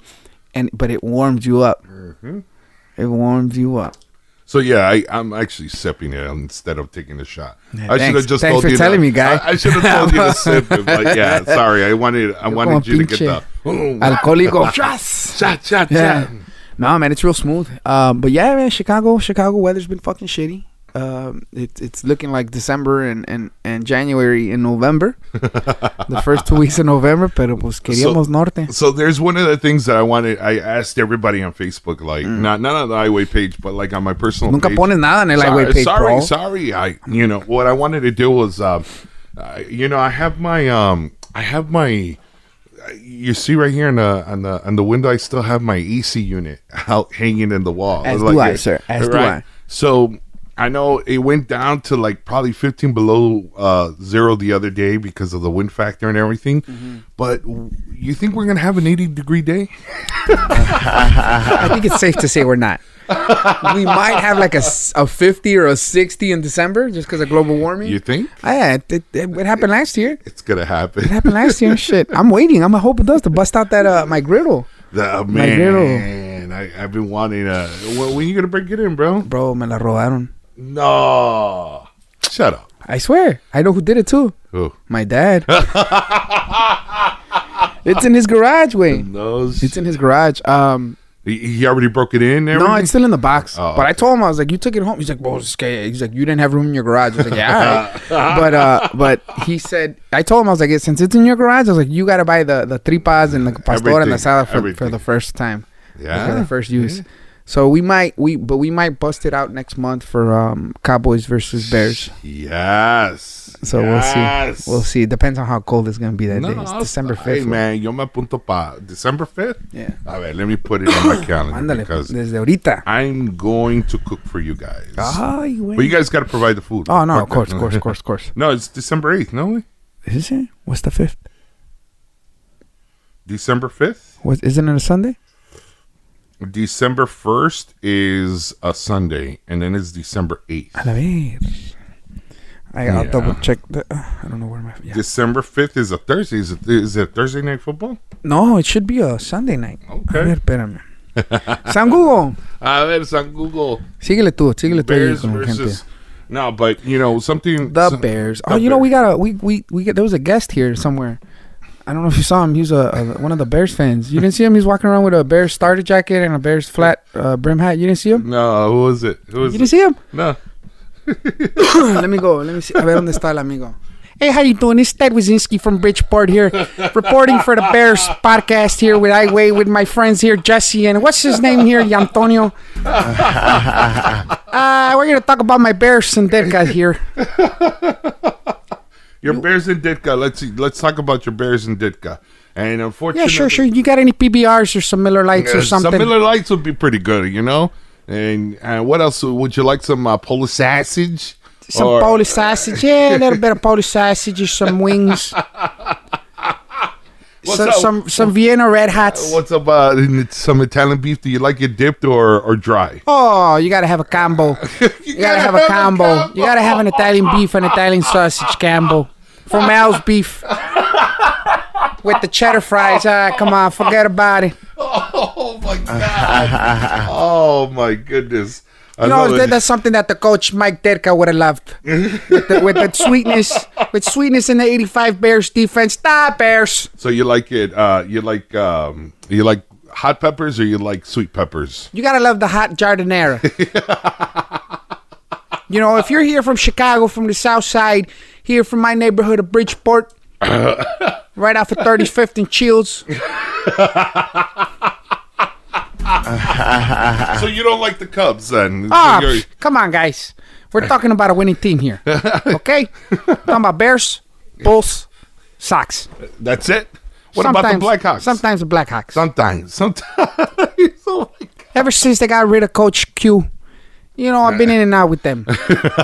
and but it warms you up. Mhm. It warms you up. So yeah, I, I'm actually sipping it instead of taking a shot. Yeah, I should thanks. have just Thanks told for you. telling to, me, guy. I, I should have told you to sip it, but yeah, sorry. I wanted I You're wanted you to get the oh, Alcohólico. shot, shot, Yeah. shot. No, man, it's real smooth. Um, but yeah, man, Chicago, Chicago weather's been fucking shitty. Um, it's it's looking like December and, and, and January and November, the first two weeks of November. Pero pues queríamos norte. So there's one of the things that I wanted. I asked everybody on Facebook, like Mm. not not on the highway page, but like on my personal. Nunca page. pones nada en el sorry, highway page, sorry, bro. sorry. I you know what I wanted to do was, uh, uh, you know, I have my um, I have my. You see right here on the on the on the window, I still have my AC unit out hanging in the wall. As Like do I, it- sir. As do I. So I know it went down to like probably 15 below uh, zero the other day because of the wind factor and everything. Mm-hmm. But you think we're gonna have an 80 degree day? I think it's safe to say we're not. we might have like a 50 or a 60 in December just because of global warming. You think Ah, yeah, it, it, it happened last year. it's gonna happen? It happened last year. Shit, I'm waiting. I'm hope it does to bust out that uh my griddle, The, My girl. man, I, I've been wanting. Uh, when, when you gonna break it in, bro? bro. Me la robaron. No, shut up. I swear, I know who did it too. Oh My dad. it's in his garage. Wait, no, it's in his garage. Um, he, he already broke it in. and no, it's still in the box. Oh, but I told him I was like, "You took it home." He's like, "Well, it's okay." He's like, "You didn't have room in your garage." I was like, "Yeah, all right." but uh, but he said, I told him I was like, "Since it's in your garage, I was like, you got to buy the the tripas and the pastor and the salad for, for the first time, yeah. for the first use." So we might we but we might bust it out next month for um Cowboys versus Bears. Yes. So yes. we'll see. We'll see. It Depends on how cold it's gonna be that day. It's December Hey, fifth. man, yo me apunto pa December 5th. Yeah. A ver, let me put it on my calendar because desde ahorita. I'm going to cook for you guys. Ay, güey. But you guys got to provide the food. Oh no, Fuck of course, of course, of course, of course. No, it's December 8th, no? Is it? What's the fifth? December 5th? What isn't it a Sunday? December 1st is a Sunday, and then it's December 8th. A la. I, I'll Yeah. double check. The, uh, I don't know where my. Yeah. December 5th is a Thursday. Is it, is it Thursday night football? No, it should be a Sunday night. Okay. A ver, espérame. San Google. A ver, San Google. Síguele tú, síguele tú. Bears con la gente. versus. No, but, you know, something. The some- Bears. Oh, the you know we got a we we we get there was a guest here somewhere. I don't know if you saw him. He was a, a one of the Bears fans. You didn't see him. He's walking around with a Bears starter jacket and a Bears flat uh, brim hat. You didn't see him. No, who was it? Who was You it? didn't see him. No. Let me go. Let me see. A ver dónde está el amigo. Hey, how you doing? It's Ted Wazinski from Bridgeport here, reporting for the Bears podcast here with I Way with my friends here, Jesse and what's his name here, Antonio. uh, we're gonna talk about my Bears and Ditka here. Your Bears and Ditka. Let's see. Let's talk about your Bears and Ditka. And unfortunately, Yeah, sure, sure. You got any PBRs or some Miller Lights or Uh, Some something? Miller Lights would be pretty good, you know. And uh, what else would you like? Some uh, Polish sausage? some Or- Polish sausage. Yeah, a little bit of Polish sausage, some wings. What's some, up? some some Vienna Red Hats. What's up? Uh, some Italian beef? Do you like it dipped or or dry? Oh, you gotta have a combo. You gotta have a combo. You gotta have an Italian beef and Italian sausage combo. From Al's beef. With the cheddar fries. Ah, come on, forget about it. Oh my god! oh my goodness! You know, that, that's something that the coach Mike Ditka would have loved. with, the, with the sweetness, with sweetness in the '85 Bears defense. Nah, Bears. so you like it? Uh, you like um, you like hot peppers or you like sweet peppers? You gotta love the hot giardiniera. you know, if you're here from Chicago, from the South Side, here from my neighborhood of Bridgeport, right off of 35th and Shields. so you don't like the Cubs then? Ah, So come on, guys. We're talking about a winning team here. Okay? talking about Bears, Bulls, Sox. that's it. What about the Blackhawks? Sometimes the Blackhawks. Sometimes, sometimes. oh. Ever since they got rid of Coach Q, you know, I've been in and out with them.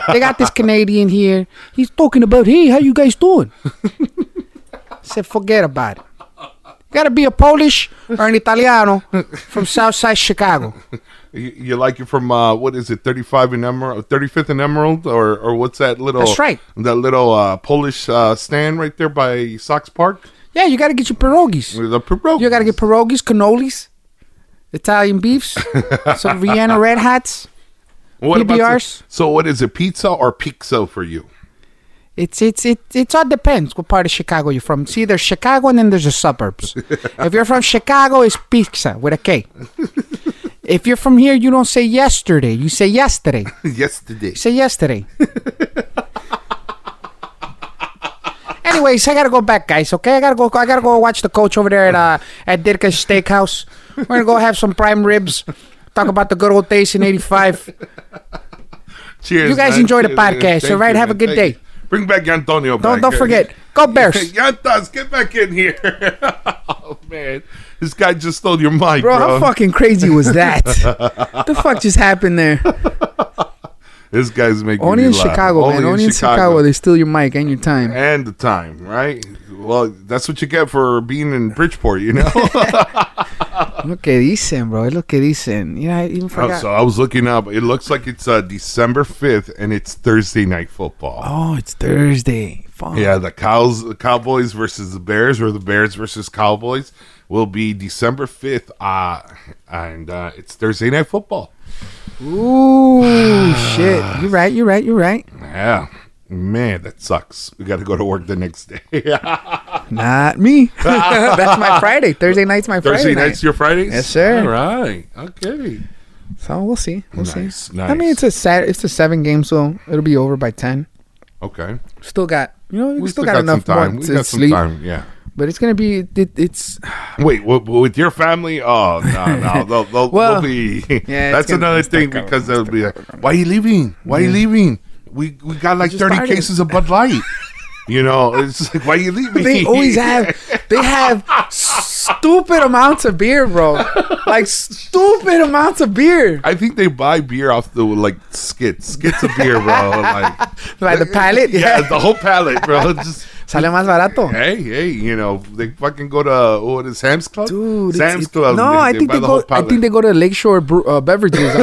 they got this Canadian here. He's talking about, hey, how you guys doing? I said, forget about it. You gotta be a Polish or an Italiano from Southside Chicago. You, you like it from uh, what is it, thirty five and Emerald, thirty fifth and Emerald, or or what's that little? That's right. That little uh, Polish uh, stand right there by Sox Park. Yeah, you got to get your pierogies. The pierogies. You got to get pierogies, cannolis, Italian beefs, some Vienna Red Hats. What about the- PBRs? so what is it, pizza or pizza for you? It's it's it it's all depends what part of Chicago you're from. See, there's Chicago and then there's the suburbs. if you're from Chicago, it's pizza with a K. if you're from here, you don't say yesterday. You say yesterday. Yesterday. Say yesterday. Anyways, I gotta go back, guys. Okay, I gotta go. I gotta go watch the coach over there at uh, at Ditka's Steakhouse. We're gonna go have some prime ribs. Talk about the good old days in '85. Cheers. You guys man. enjoy the Cheers, podcast, man. All right? you, Have a good Thank day. you. Bring back Antonio. Don't back. don't forget. Go Bears, Yantas, get back in here. oh man, this guy just stole your mic, bro. bro. How fucking crazy was that? the fuck just happened there? This guy's making Only in laugh. Chicago, man. Only in Chicago, they steal your mic and your time. and the time, right? Well, that's what you get for being in Bridgeport, you know. Lo que dicen, bro. Es lo que dicen. You know, I even Oh, forgot. so I was looking up. It looks like it's uh, December fifth, and it's Thursday night football. Oh, it's Thursday. Fuck. Yeah, the cows, the Cowboys versus the Bears, or the Bears versus Cowboys, will be December fifth. Uh, and uh, it's Thursday night football. Ooh, shit. You're right. You're right. You're right. Yeah, man, that sucks. We got to go to work the next day. Not me. That's my Friday. Thursday night's my Friday. Thursday night's your Fridays. Yes, sir. All right. Okay. So we'll see. We'll Nice, see. I mean, it's a sat. It's a seven game, so it'll be over by ten. Okay. Still got you know we, We still, got, enough some time. We to got some sleep. time. Yeah. But it's gonna be it, it's Wait, w- w- with your family? Oh no, no, they'll, they'll, Well, they'll be. yeah, that's another thing because they'll be like, "Why are you leaving? Why are you leaving? We we got like thirty started." cases of Bud Light." you know, it's like, "Why you leaving?" they always have they have stupid amounts of beer, bro. Like stupid amounts of beer. I think they buy beer off the like skits, skits of beer, bro. Like, Like the pallet. yeah, the whole pallet, bro. Just Sale más barato. hey, hey, you know, they fucking go to what is Sam's Club? Dude, Sam's it- Club. No, I think they the go. I think they go to Lakeshore Brew, uh, Beverages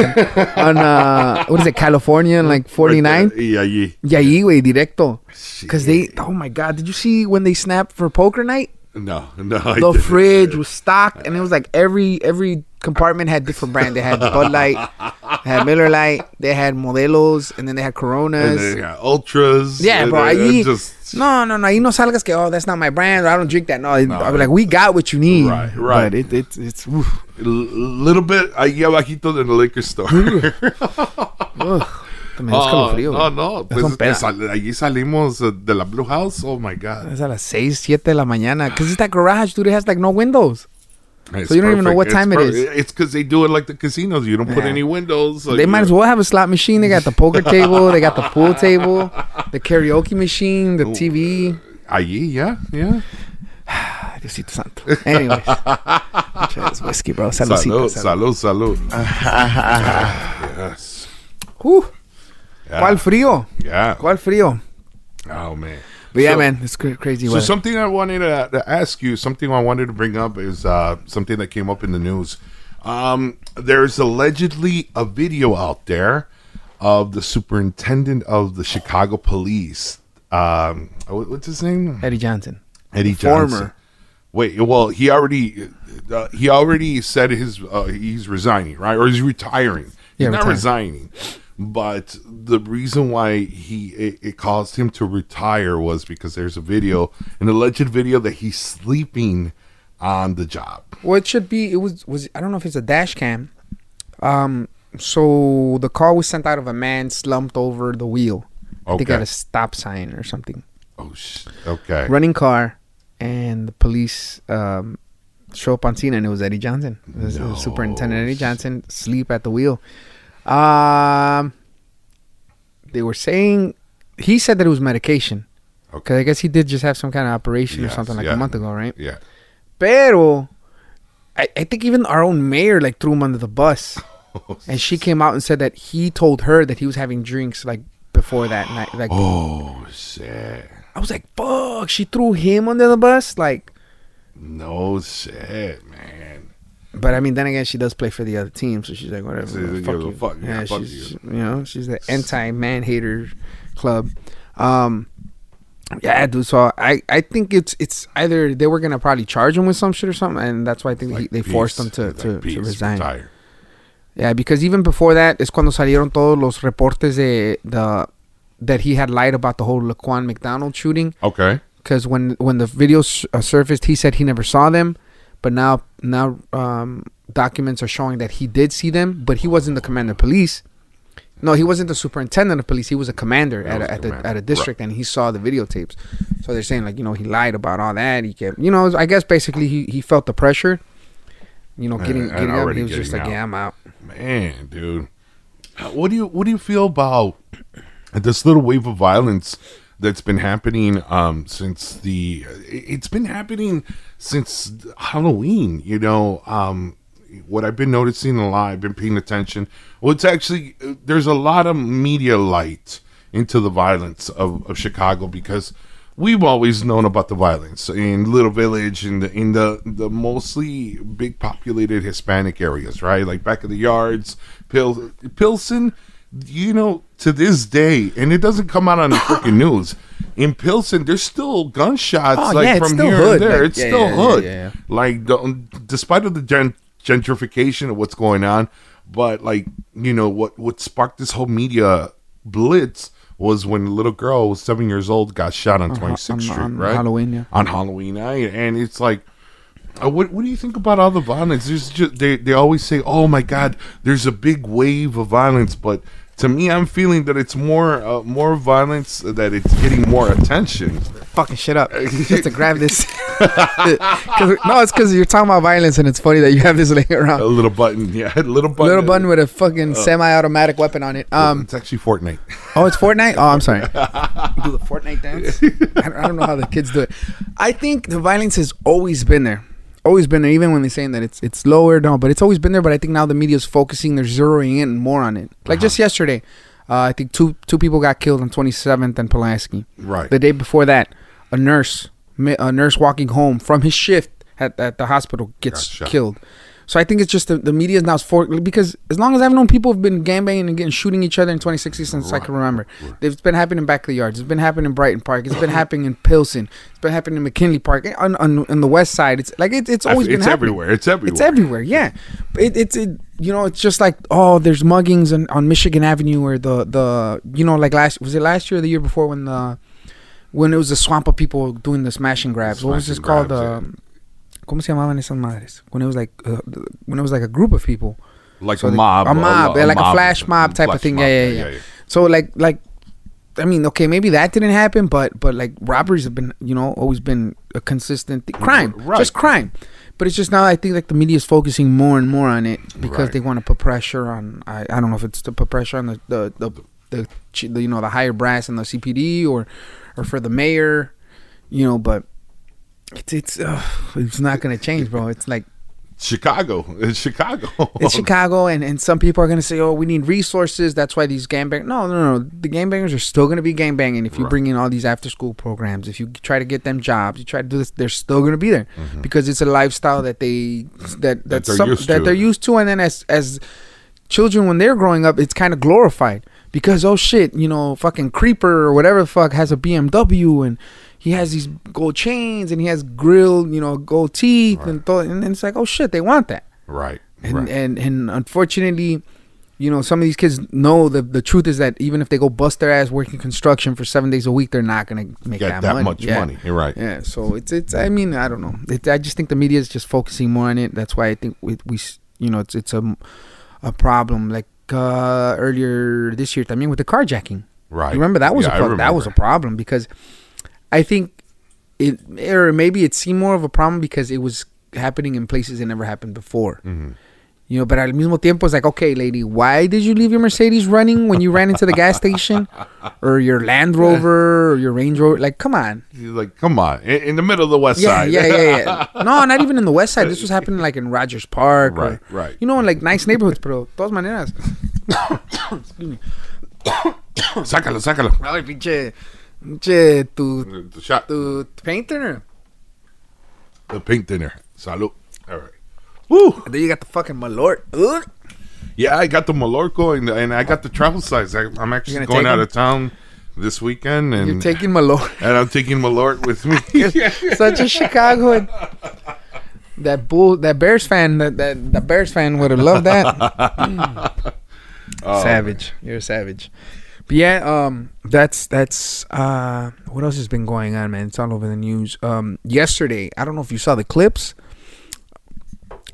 on, on uh, what is it, California, and like forty nine. Right there. Yeah, yeah. Yeah, güey, directo. Because they, oh my god, did you see when they snapped for poker night? No, no. I The didn't. fridge was stocked, and it was like every every compartment had different brand. They had Bud Light, they had Miller Light, they had Modelos, and then they had And Coronas. then, yeah, ultras. Yeah, bro. then just no, no, no. Ahí no salgas que, oh, that's not my brand. Or I don't drink that. No, be like, we got what you need. Right, right. But it, it, it's, oof. a little bit ahí abajito in the liquor store. También es calofrío, no, no. Es Pues, sal- allí salimos uh, de la Blue House. Oh my God. Es a las 6, 7 de la mañana. Because it's that garage, dude. It has like no windows. It's you don't even know what time it's it is. It's because they do it like the casinos. You don't put any windows. so They might as well have a slot machine. They got the poker table. They got the pool table, the karaoke machine, the TV. Allí, yeah, yeah. Diosito santo. Anyways. Cheers, whiskey, bro. Saludcita, Salud, salud. salud, salud. Ah, ah, ah, yes. Uh, Yeah. ¿Cuál frío? Yeah. ¿Cuál frío? Oh man. But yeah, So- man, it's cra- crazy So weather. something I wanted to, to ask you, something I wanted to bring up is uh, something that came up in the news. Um, there's allegedly a video out there of the superintendent of the Chicago Police. Um, what- what's his name? Eddie Johnson. Eddie Johnson. Former. Johnson. Wait, well, he already uh, he already said his uh, he's resigning, right? Or he's retiring. He's Yeah, not retiring. resigning. But the reason why he it, it caused him to retire was because there's a video, an alleged video that he's sleeping on the job. Well, it should be. It was. Was I don't know if it's a dash cam. Um. So the car was sent out of a man slumped over the wheel. Okay. at a stop sign or something. Oh, sh- okay. Running car, and the police um, show up on scene, and it was Eddie Johnson, it was, it was No Superintendent Eddie Johnson, sleep at the wheel. Um. They were saying he said that it was medication. Okay. Because I guess he did just have some kind of operation or something like yeah. a month ago, right? Yeah. Pero I, I think even our own mayor like threw him under the bus. And she came out and said that he told her that he was having drinks like before that night. Like Oh shit. I was like, fuck, she threw him under the bus. Like No shit, man. But I mean, then again, she does play for the other team, so she's like, whatever. So, fuck you. fuck- yeah, yeah, fuck she's you. you know she's the anti man hater club. Um, yeah, dude. So I I think it's it's either they were gonna probably charge him with some shit or something, and that's why I think he, Like they forced him to Like to, to resign. retire. Yeah, because even before that, is cuando salieron todos los reportes de the that he had lied about the whole Laquan McDonald shooting. Okay. Because when when the videos uh, surfaced, he said he never saw them, but now now um, documents are showing that he did see them, but he wasn't the commander of police. No, he wasn't the superintendent of police. He was a commander at a, at, the, commander. at a district, and he saw the videotapes. So they're saying like you know he lied about all that. He kept you know I guess basically he, he felt the pressure. You know, And- getting and getting up. He was just like, out. yeah, I'm out. Man, dude. What do you what do you feel about this little wave of violence that's been happening um since the it's been happening since Halloween, you know, um what I've been noticing a lot, I've been paying attention. Well, it's actually there's a lot of media light into the violence of, of Chicago because we've always known about the violence in Little Village and the, in the the mostly big populated Hispanic areas, right? Like back of the yards, Pil- Pilsen. You know, to this day, and it doesn't come out on the freaking news. In Pilsen, there's still gunshots Oh, like yeah, from here hood, and there. like, it's yeah, still yeah, hood. Like, the, despite of the gen- gentrification of what's going on, but like you know what what sparked this whole media blitz was when a little girl was seven years old got shot on Twenty Sixth on- Street, on right? Halloween, yeah. On Halloween night, and it's like. Uh, what what do you think about all the violence? There's just they they always say, "Oh my God, there's a big wave of violence," but to me, I'm feeling that it's more uh, more violence that it's getting more attention. fucking shit up just to grab this. no, it's because you're talking about violence, and it's funny that you have this laying around. A little button, yeah, a little button, Little button with a fucking semi-automatic weapon on it. Um, it's actually Fortnite. oh, it's Fortnite. Oh, I'm sorry. do the Fortnite dance. I don't, I don't know how the kids do it. I think the violence has always been there, always been there. Even when they're saying that it's it's lower, no, but it's always been there. But I think now the media's focusing, they're zeroing in more on it. Like just yesterday, uh, I think two two people got killed on 27th and Pulaski. Right. The day before that, a nurse, a nurse walking home from his shift at, at the hospital gets killed. So I think it's just the, the media is now for because as long as I've known people have been gangbanging and getting shooting each other in 2060 since I can remember. It's been happening in back of the yards. It's been happening in Brighton Park. It's been happening in Pilsen. It's been happening in McKinley Park on, on, on the west side. It's like it, it's always been it's happening. everywhere. It's everywhere. It's everywhere. Yeah, it, it's it, you know it's just like oh there's muggings on, on Michigan Avenue or the the you know like last was it last year or the year before when the when it was the swamp of people doing the smash and grabs. what was this called? grabs, um, ¿Cómo se llamaban esas madres? When it was like uh, when it was like a group of people. like So a they- mob, a mob, yeah, like a flash mob type of thing. mob, Yeah, yeah, yeah. So like like I mean, okay, maybe that didn't happen, but but like robberies have been, you know, always been a consistent th- crime, Right. just crime. But it's just now I think like the media is focusing more and more on it because Right. they want to put pressure on. I, I don't know if it's to put pressure on the the the, the, the you know the higher brass and the CPD or or for the mayor, you know. But it's it's uh, it's not gonna change, bro. It's like Chicago. It's Chicago. it's Chicago, and, and some people are gonna say, "Oh, we need resources." That's why these gangbang. No, no, no. The gangbangers are still gonna be gangbanging if you Right. bring in all these after-school programs. If you try to get them jobs, you try to do this, they're still gonna be there because it's a lifestyle that they that That that's they're some, used that they're used to, and then as as children when they're growing up, it's kind of glorified because oh shit, you know, fucking creeper or whatever the fuck has a BMW and he has these gold chains and he has grilled, you know, gold teeth and th- and it's like oh shit, they want that. right. And, right. and and unfortunately, you know, some of these kids know the the truth is that even if they go bust their ass working construction for seven days a week, they're not gonna make that, that money. much Yeah. money. You're right. Yeah, so it's it's. I mean, I don't know. It, I just think the media is just focusing more on it. That's why I think we, we you know, it's it's a a problem. Like uh earlier this year, I mean, with the carjacking. Right. You remember that was Yeah, a pro- that was a problem because I think it or maybe it seemed more of a problem because it was happening in places it never happened before. Mm-hmm. You know, but al mismo tiempo, it's like, okay, lady, why did you leave your Mercedes running when you ran into the gas station, or your Land Rover, or your Range Rover? Like, come on. He's like, come on, in, in the middle of the West Yeah, Side. yeah, yeah, yeah. No, not even in the West Side. This was happening like in Rogers Park, Right, or, right. You know, in like nice neighborhoods, pero todas maneras. sácalo, sácalo. Ay, pinche, pinche, tu, The shot. tu painter. The pink dinner. Salud. All right. Woo. And then you got the fucking Malort. Ugh. Yeah, I got the Malorco and, and I got the travel size. I, I'm actually going out him? of town this weekend, and You're taking Malort. and I'm taking Malort with me. Such a Chicago. That bull, that Bears fan, that that, that Bears fan would have loved that. Oh, savage, you're a savage. But yeah, um, that's that's uh, what else has been going on, man? It's all over the news. Um, yesterday, I don't know if you saw the clips.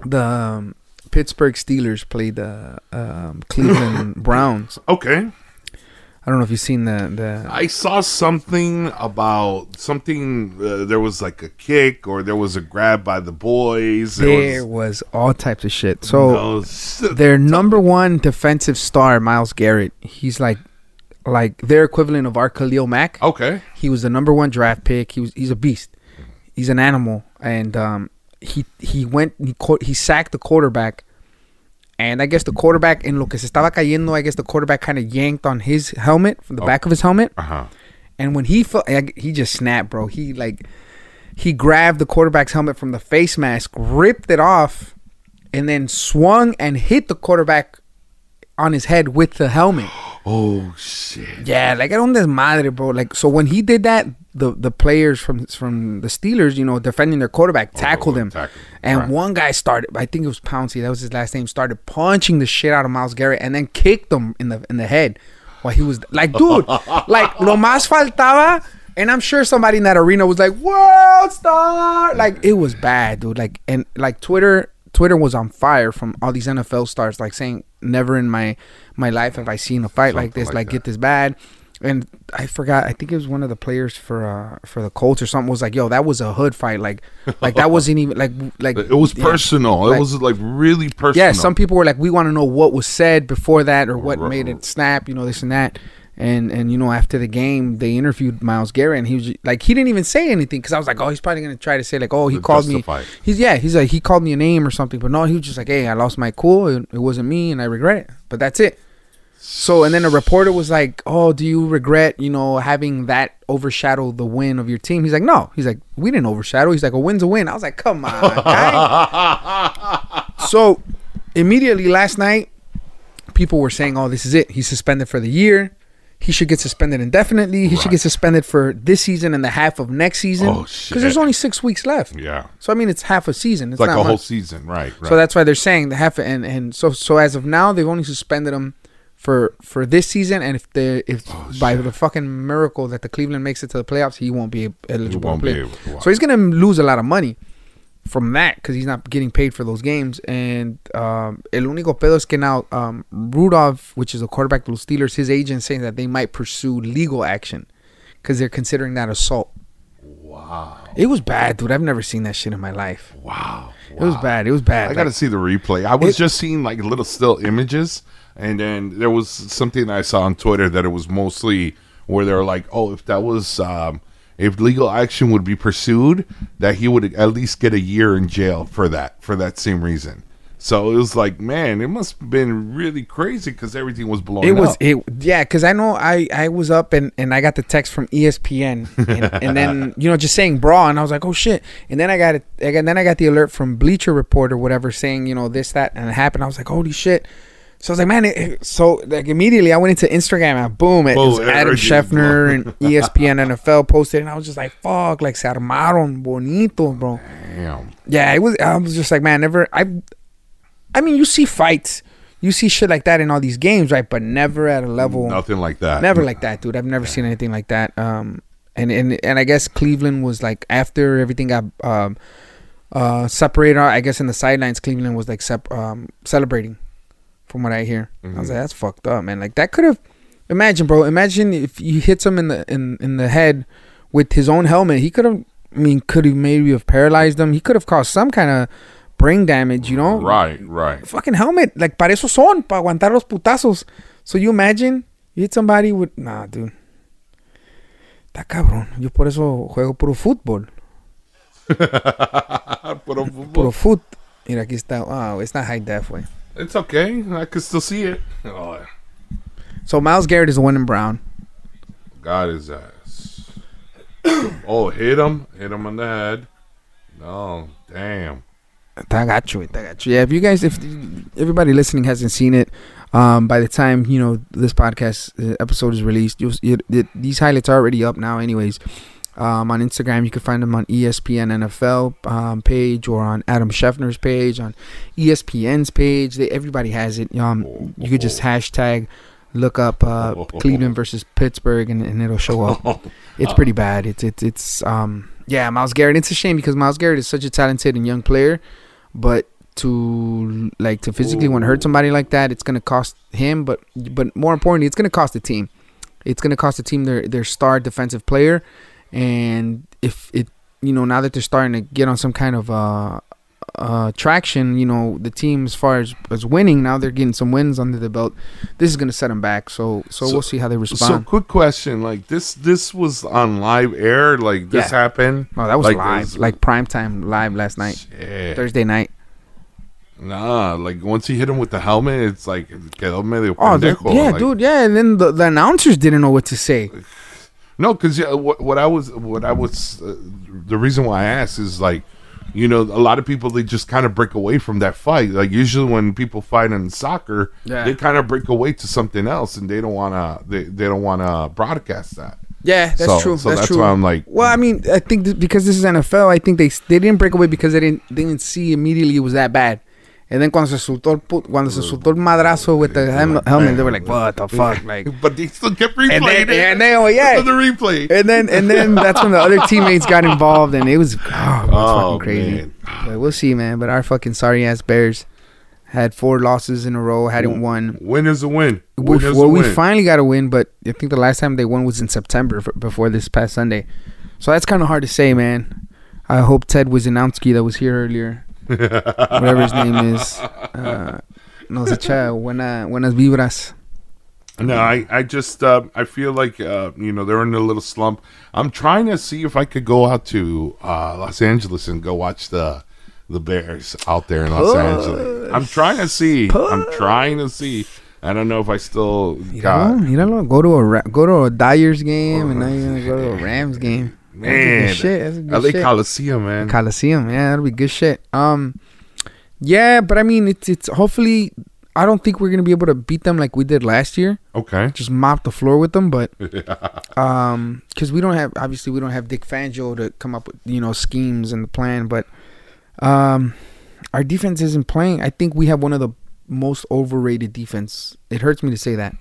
The um, Pittsburgh Steelers played the um, Cleveland Browns. Okay. I don't know if you've seen the the. I saw something about something. Uh, there was like a kick, or there was a grab by the boys. There was, was all types of shit. So. no, their number one defensive star, Myles Garrett. He's like, like their equivalent of our Khalil Mack. okay. He was the number one draft pick. He was he's a beast. He's an animal, and um, he he went he caught, he sacked the quarterback, and I guess the quarterback in lo que se estaba cayendo, I guess the quarterback kind of yanked on his helmet from the back of his helmet, Uh huh. and when he felt he just snapped, bro. He like he grabbed the quarterback's helmet from the face mask, ripped it off, and then swung and hit the quarterback on his head with the helmet. Oh shit. Yeah, like I don't desmadre, bro. Like so when he did that, the the players from from the Steelers, you know, defending their quarterback, oh, tackled him. tackled him, And right. one guy started, I think it was Pouncey, that was his last name, started punching the shit out of Myles Garrett and then kicked him in the in the head while he was like, dude, like lo más faltaba. And I'm sure somebody in that arena was like, "World star!" Like it was bad, dude. Like and like Twitter, Twitter was on fire from all these NFL stars, like saying, "Never in my my life have I seen a fight like this. like Like, get this bad." And I forgot. I think it was one of the players for uh for the Colts or something. Was like, "Yo, that was a hood fight. Like, like that wasn't even like like It was yeah. personal. Like- it was like really personal. Yeah, some people were like, we want to know what was said before that or what Right. made it snap, you know, this and that. And and you know, after the game, they interviewed Myles Garrett, and he was like, he didn't even say anything because I was like, oh, he's probably gonna try to say like, oh, he To called me. justify. He's yeah, he's like, he called me a name or something, but no, he was just like, hey, I lost my cool. It, it wasn't me, and I regret it. But that's it. So and then a reporter was like, "Oh, do you regret, you know, having that overshadow the win of your team?" He's like, "No." He's like, "We didn't overshadow." He's like, "A win's a win." I was like, "Come on, so immediately last night, people were saying, "Oh, this is it. He's suspended for the year. He should get suspended indefinitely. He should get suspended for this season and the half of next season Oh, because there's only six weeks left. Yeah. So I mean, it's half a season. It's, like not a much. whole season, right? right. So that's why they're saying the half and and so so as of now they've only suspended him for for this season and if the if Oh, by the fucking miracle that the Cleveland makes it to the playoffs he won't be eligible He won't to be able. So he's gonna lose a lot of money from that because he's not getting paid for those games and um, el único pedo es que now um, Rudolph which is a quarterback of the Steelers his agent saying that they might pursue legal action because they're considering that assault. wow, It was bad, dude. I've never seen that shit in my life. wow, It was wow. bad. It was bad. I Like- got to see the replay. I was It- just seeing like little still images, and then there was something I saw on Twitter that it was mostly where they're like, "Oh, if that was um, if legal action would be pursued, that he would at least get a year in jail for that for that same reason." So it was like, man, it must have been really crazy because everything was blowing It was up. it yeah, because I know I I was up and and I got the text from ESPN and, and then you know just saying brawl and I was like oh shit and then I got it and then I got the alert from Bleacher Report or whatever saying you know this that and it happened I was like holy shit so I was like man it, so like immediately I went into Instagram and boom it was Adam. Schefter and ESPN NFL posted and I was just like fuck like se armaron bonito bro Damn. yeah, it was. I was just like, man, never. I, I mean, you see fights, you see shit like that in all these games, right? But never at a level, Nothing like that. never like that, dude. I've never seen anything like that. Um, and and and I guess Cleveland was like after everything got um, uh, separated. I guess in the sidelines, Cleveland was like sep- um, celebrating, from what I hear. I was like, mm-hmm. that's fucked up, man. Like that could have. Imagine, bro. Imagine if you hits him in the in in the head with his own helmet. He could have. I mean, could have maybe have paralyzed him? He could have caused some kind of brain damage. You know, Right, right. fucking helmet. Like, para eso son, para aguantar los putazos. So you imagine you hit somebody with. Nah, dude. Está cabrón. Yo por eso juego puro fútbol. Pero- Puro foot. Mira, aquí está. Wow, it's not high def, way. It's okay. I could still see it. Oh, So Myles Garrett is the one in brown. got his ass. oh, hit him. Hit him on the head. No, damn. I got you. I got you. Yeah, if you guys, if everybody listening hasn't seen it, um, by the time you know this podcast uh, episode is released, you'll, you, it, these highlights are already up now. Anyways, um, on Instagram, you can find them on ESPN NFL um, page or on Adam Schefter's page, on ESPN's page. They, everybody has it. Um, you could just hashtag look up uh, Cleveland versus Pittsburgh, and, and it'll show up. It's pretty bad. It's it's it's um yeah, Myles Garrett. It's a shame because Myles Garrett is such a talented and young player, but to like to physically want to hurt somebody like that, it's gonna cost him. But but more importantly, it's gonna cost the team. It's gonna cost the team their their star defensive player, and if it you know now that they're starting to get on some kind of uh uh traction, you know the team as far as as winning now they're getting some wins under the belt. This is gonna set them back. So so, So- we'll see how they respond So, quick question: like this, this was on live air. Like this Yeah. happened. oh, that was like, live, it's- like prime time live last night, Shit. Thursday night. Nah, like once he hit him with the helmet, it's like quedó medio Oh, pendejo, yeah, like- dude, yeah. And then the, the announcers didn't know what to say. No, because yeah, what, what I was, what I was, uh, the reason why I asked is like, you know, a lot of people they just kind of break away from that fight. Like usually when people fight in soccer, Yeah. they kind of break away to something else, and they don't wanna, they, they don't wanna broadcast that. Yeah, that's So- true. so that's, that's true. why I'm like- well, I mean, I think th- because this is NFL, I think they they didn't break away because they didn't they didn't see immediately it was that bad. And then cuando se soltó el pu- cuando se soltó el madrazo with the hem- helmet, they were like, "What the fuck?" Like, But they still kept replaying and then it. and then oh yeah, the replay. and then and then that's when the other teammates got involved, and it was oh, it was Oh, fucking crazy. But we'll see, man. But our fucking sorry ass Bears had four losses in a row, hadn't won. Win is a win. We, Win is well, a we win. finally got a win, but I think the last time they won was in September before this past Sunday. So that's kind of hard to say, man. I hope Ted Wizenowski that was here earlier, whatever his name is, uh, nos echa buena, buenas vibras. No, I, I just uh, I feel like uh, you know they're in a little slump. I'm trying to see if I could go out to uh, Los Angeles and go watch the the Bears out there in Los Angeles. I'm trying to see. I'm trying to see. I don't know if I still got Míralo, míralo. Go to a go to a Dyers game, and now you're gonna go to a Rams game. That's man. good shit. That's good LA shit. Coliseum, man. Coliseum. Yeah, that'll be good shit. Um, yeah, but I mean, it's it's hopefully. I don't think we're gonna be able to beat them like we did last year. okay. Just mop the floor with them, but um, because we don't have obviously we don't have Vic Fangio to come up with you know schemes and the plan, but um, our defense isn't playing. I think we have one of the most overrated defense. It hurts me to say that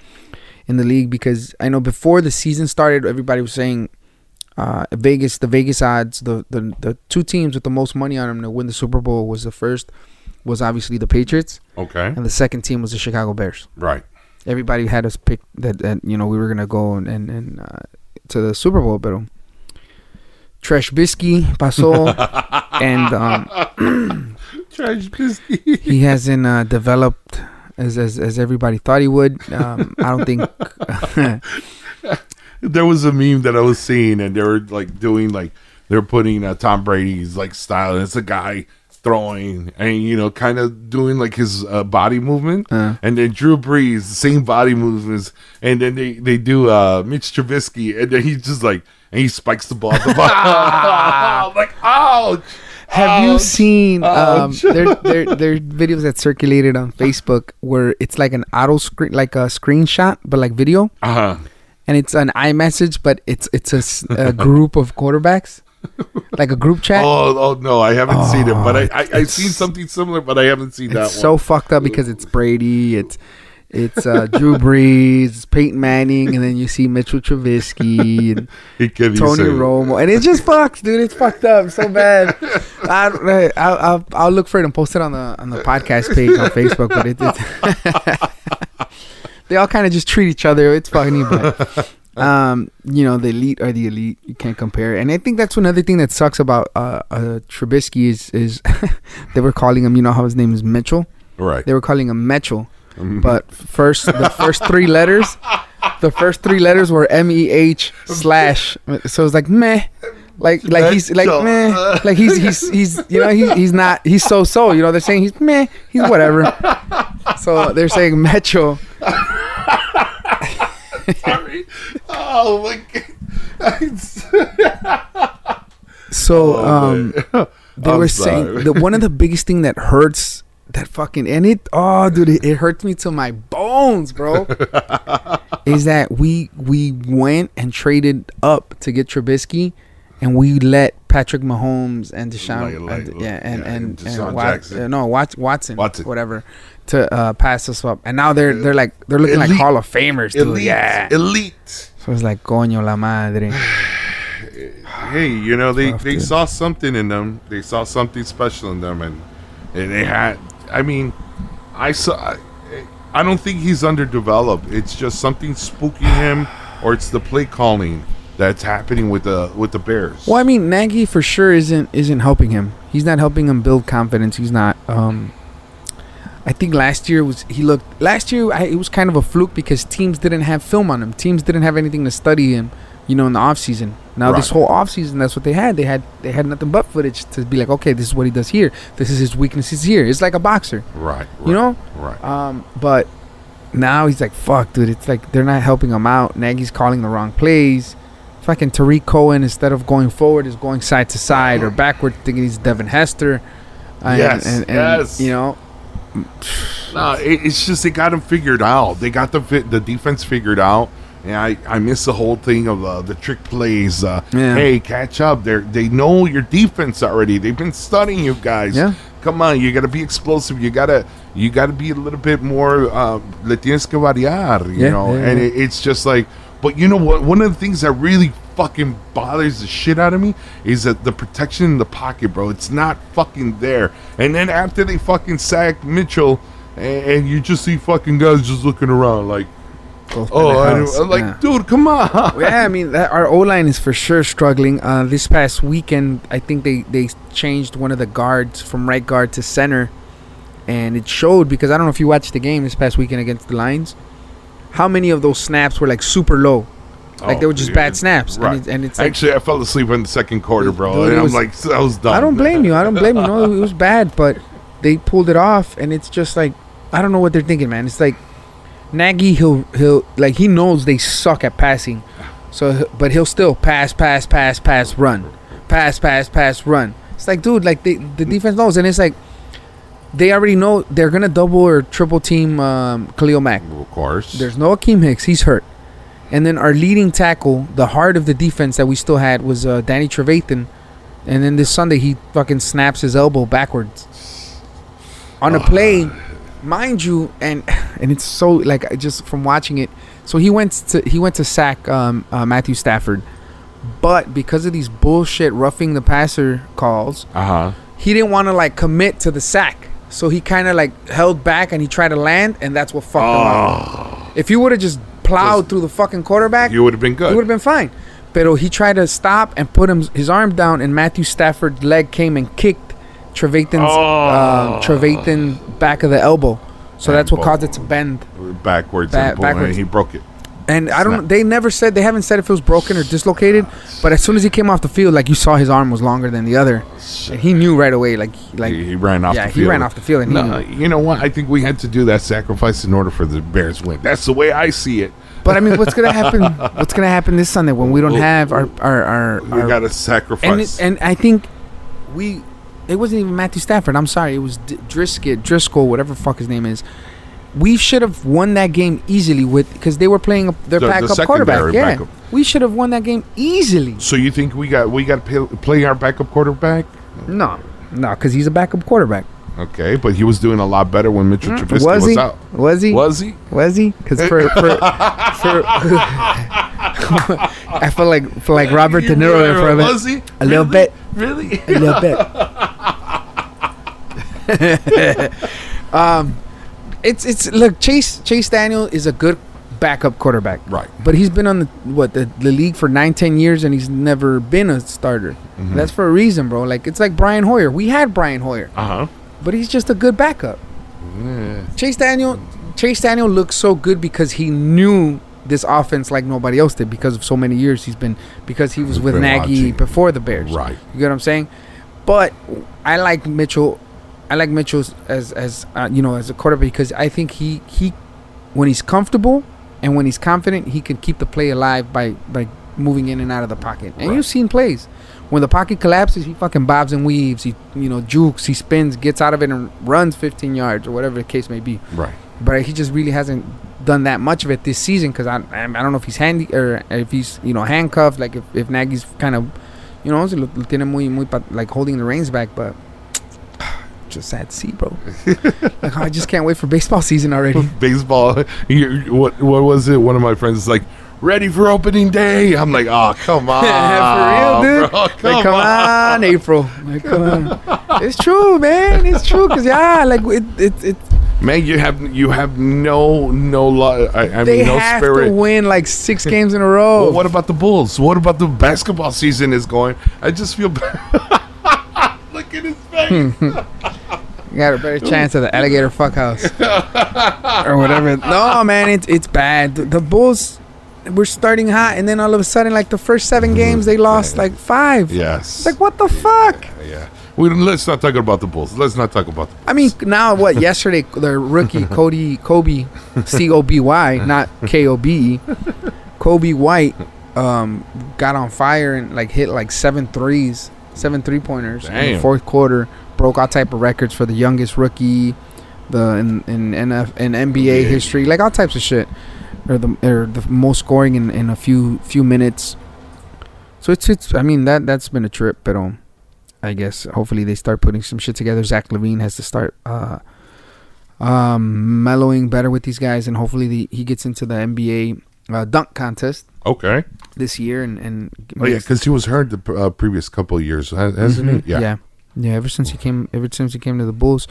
in the league because I know before the season started, everybody was saying uh, Vegas, the Vegas odds, the, the the two teams with the most money on them to win the Super Bowl was the first was obviously the Patriots, Okay. and the second team was the Chicago Bears. Right. Everybody had us pick that, that you know we were gonna go and and, and uh, to the Super Bowl, but Tresh Bisky pasó, and um, Trash biscuit. he hasn't uh, developed as, as as everybody thought he would. Um, I don't think. there was a meme that I was seeing, and they were like doing like they're putting uh, Tom Brady's like style. And it's a guy throwing and you know kind of doing like his uh, body movement, Uh. and then Drew Brees same body movements, and then they they do uh Mitch Trubisky, and then he's just like and he spikes the ball at the bottom. Like ouch. Have you seen um, there, there there are videos that circulated on Facebook where it's like an auto screen like a screenshot but like video Uh-huh. And it's an iMessage but it's it's a, a group of quarterbacks like a group chat. Oh, oh no, I haven't seen it, but I, I I've seen something similar, but I haven't seen that it's so fucked up because it's Brady, it's it's uh, Drew Brees, it's Peyton Manning, and then you see Mitchell Trubisky and Tony Romo, and it just fucks, dude. It's fucked up so bad. I, I'll, I'll I'll look for it and post it on the on the podcast page on Facebook, but it, it's they all kind of just treat each other. It's funny, but um, you know, the elite are the elite. You can't compare. And I think that's another thing that sucks about uh, uh Trubisky is is they were calling him. You know how his name is Mitchell. Right. They were calling him Mitchell, Mhm. but first the first three letters, the first three letters were M E H slash. So it's like meh. Like like he's like Mitchell. meh. Like he's he's he's you know he's he's not he's so so you know they're saying he's meh he's whatever. So they're saying Metro. Sorry. Oh my god. So Oh, um they I'm were sorry. saying the one of the biggest thing that hurts that fucking and it oh dude it, it hurts me to my bones bro is that we we went and traded up to get Trubisky and we let Patrick Mahomes and Deshaun Like- like- and- yeah and yeah, and, and and, Deshaun Wat- Jackson. uh, no Wat- Watson Watson. whatever to uh, pass us up and now they're they're like they're looking like Hall of Famers dude elite, yeah elite. so it's like coño la madre Hey, you know they Tough, they dude. saw something in them. They saw something special in them, and, and they had. I mean, I saw. I, I don't think he's underdeveloped. It's just something spooking him, or it's the play calling that's happening with the with the Bears. Well, I mean, Nagy for sure isn't isn't helping him. He's not helping him build confidence. He's not. Um, I think last year was he looked last year. I, it was kind of a fluke because teams didn't have film on him. Teams didn't have anything to study him. You know, in the off season. Now this whole off season, that's what they had. They had they had nothing but footage to be like, okay, this is what he does here. This is his weaknesses here. It's like a boxer, Right, right. you know. Right. Um, but now he's like, fuck, dude. It's like they're not helping him out. Nagy's calling the wrong plays. Fucking Tarik Cohen, instead of going forward, is going side to side or backward, thinking he's Devin Hester. And, Yes, and, and, yes. You know, No, it, it's just they got them figured out. They got the the defense figured out. And I, I miss the whole thing of uh, the trick plays. Uh, Yeah. Hey, catch up! They they know your defense already. They've been studying you guys. Yeah. Come on, you got to be explosive. You gotta you gotta be a little bit more. Uh, le tienes que variar. You Yeah, know, yeah, and. It, it's just like. But you know what? One of the things that really fucking bothers the shit out of me is that the protection in the pocket, bro. It's not fucking there. And then after they fucking sack Mitchell, and, and you just see fucking guys just looking around like, both oh, I pendejas. don't- like, Yeah. dude, come on. Yeah, I mean, that, our O line is for sure struggling. Uh, this past weekend, I think they, they changed one of the guards from right guard to center, and it showed because I don't know if you watched the game this past weekend against the Lions. How many of those snaps were like super low? Like they were just Oh, bad snaps, Right. and, it, and it's like Actually, I fell asleep in the second quarter, bro. Dude, and I'm was- like, I was done. I don't blame you. I don't blame you. No, it was bad, but they pulled it off, and it's just like I don't know what they're thinking, man. It's like Nagy, he'll he'll like he knows they suck at passing, so but he'll still pass, pass, pass, pass, run, pass, pass, pass, run. It's like, dude, like they, the defense knows, and it's like they already know they're gonna double or triple team um, Khalil Mack. Of course. There's no Akiem Hicks. He's hurt. And then our leading tackle, the heart of the defense that we still had was uh, Danny Trevathan. And then this Sunday, he fucking snaps his elbow backwards on a play, mind you. And and it's so like just from watching it. So he went to he went to sack um, uh, Matthew Stafford, but because of these bullshit roughing the passer calls, Uh huh. he didn't want to like commit to the sack. So he kind of like held back and he tried to land, and that's what fucked him up. If he would have just plowed through the fucking quarterback, You would have been good. he would have been fine. But he tried to stop and put him his arm down, and Matthew Stafford's leg came and kicked Trevathan's Oh. um, Trevathan back of the elbow. So that's what caused it to bend. backwards, Ba- and, backwards. and he broke it. And I don't. They never said. They haven't said if it was broken or dislocated. But as soon as he came off the field, like you saw, his arm was longer than the other. And he knew right away. Like like he, he ran off yeah, the field. he ran off the field and No, you know what? I think we had to do that sacrifice in order for the Bears win. That's the way I see it. But I mean, what's gonna happen? What's gonna happen this Sunday when we don't have our our our, We our got to and sacrifice. it, and I think we it wasn't even Matthew Stafford. I'm sorry, it was D- Driskel, Driskel, whatever fuck his name is. We should have won that game easily with because they were playing a, their The- the backup quarterback. Yeah, backup. we should have won that game easily. so you think we got we got to play our backup quarterback? No, no, because he's a backup quarterback. Okay, but he was doing a lot better when Mitchell Trubisky was was, he? out. Was he? Was he? Was he? Because for for, for I feel like feel like Robert De Niro there for a minute. Was he? A little bit. Really? a little bit. um, it's it's look Chase Chase Daniel is a good backup quarterback, Right. but he's been on the what the, the league for nine ten years and he's never been a starter. Mm-hmm. That's for a reason, bro. Like it's like Brian Hoyer. We had Brian Hoyer, Uh huh. but he's just a good backup. Chase Daniel Chase Daniel looks so good because he knew this offense like nobody else did because of so many years he's been because he was He's with Nagy watching. before the Bears. Right. You get what I'm saying? But I like Mitchell. I like Mitchell as as uh, you know as a quarterback because I think he he when he's comfortable and when he's confident he can keep the play alive by by moving in and out of the pocket. And Right. you've seen plays when the pocket collapses, he fucking bobs and weaves. He you know jukes, he spins, gets out of it, and runs 15 yards or whatever the case may be. Right. But he just really hasn't done that much of it this season because I I don't know if he's handy or if he's you know handcuffed. Like if, if Nagy's kind of you know se lo, lo tiene muy muy like holding the reins back, but. Just sad to see, bro. like I just can't wait for baseball season already. Baseball. you- What what was it? One of my friends is like, ready for opening day. I'm like, oh come on, For real, dude. bro, like, come on, April. Like, come on. It's true, man. It's true. Cause yeah, like it, it, it man. You have you have no no lo- I, I they mean no have spirit. to win like six games in a row. Well, what about the Bulls? What about the basketball season is going? I just feel. bad. Look at his face. Hmm. You got a better chance of the alligator fuck house or whatever. No, man, it's it's bad. The, the Bulls were starting hot, and then all of a sudden, like the first seven games, they lost like five. yes. It's like what the fuck? yeah. We, let's not talk about the Bulls. Let's not talk about. The I mean, now what? Yesterday, the rookie Cody Kobe, C O B Y, not K O B, Coby White, um, got on fire and like hit like seven threes, seven three pointers in the Damn. fourth quarter. Broke all type of records for the youngest rookie, the in in NF in NBA history, like all types of shit, or the or the most scoring in, in a few few minutes. So it's it's. I mean that that's been a trip, but um, I guess hopefully they start putting some shit together. Zach LaVine has to start uh, um, mellowing better with these guys, and hopefully the, he gets into the NBA uh, dunk contest okay. this year. And and Oh yeah, because he was hurt the uh, previous couple of years, hasn't Mhm. he? Yeah. yeah, yeah. Ever since he came, ever since he came to the Bulls,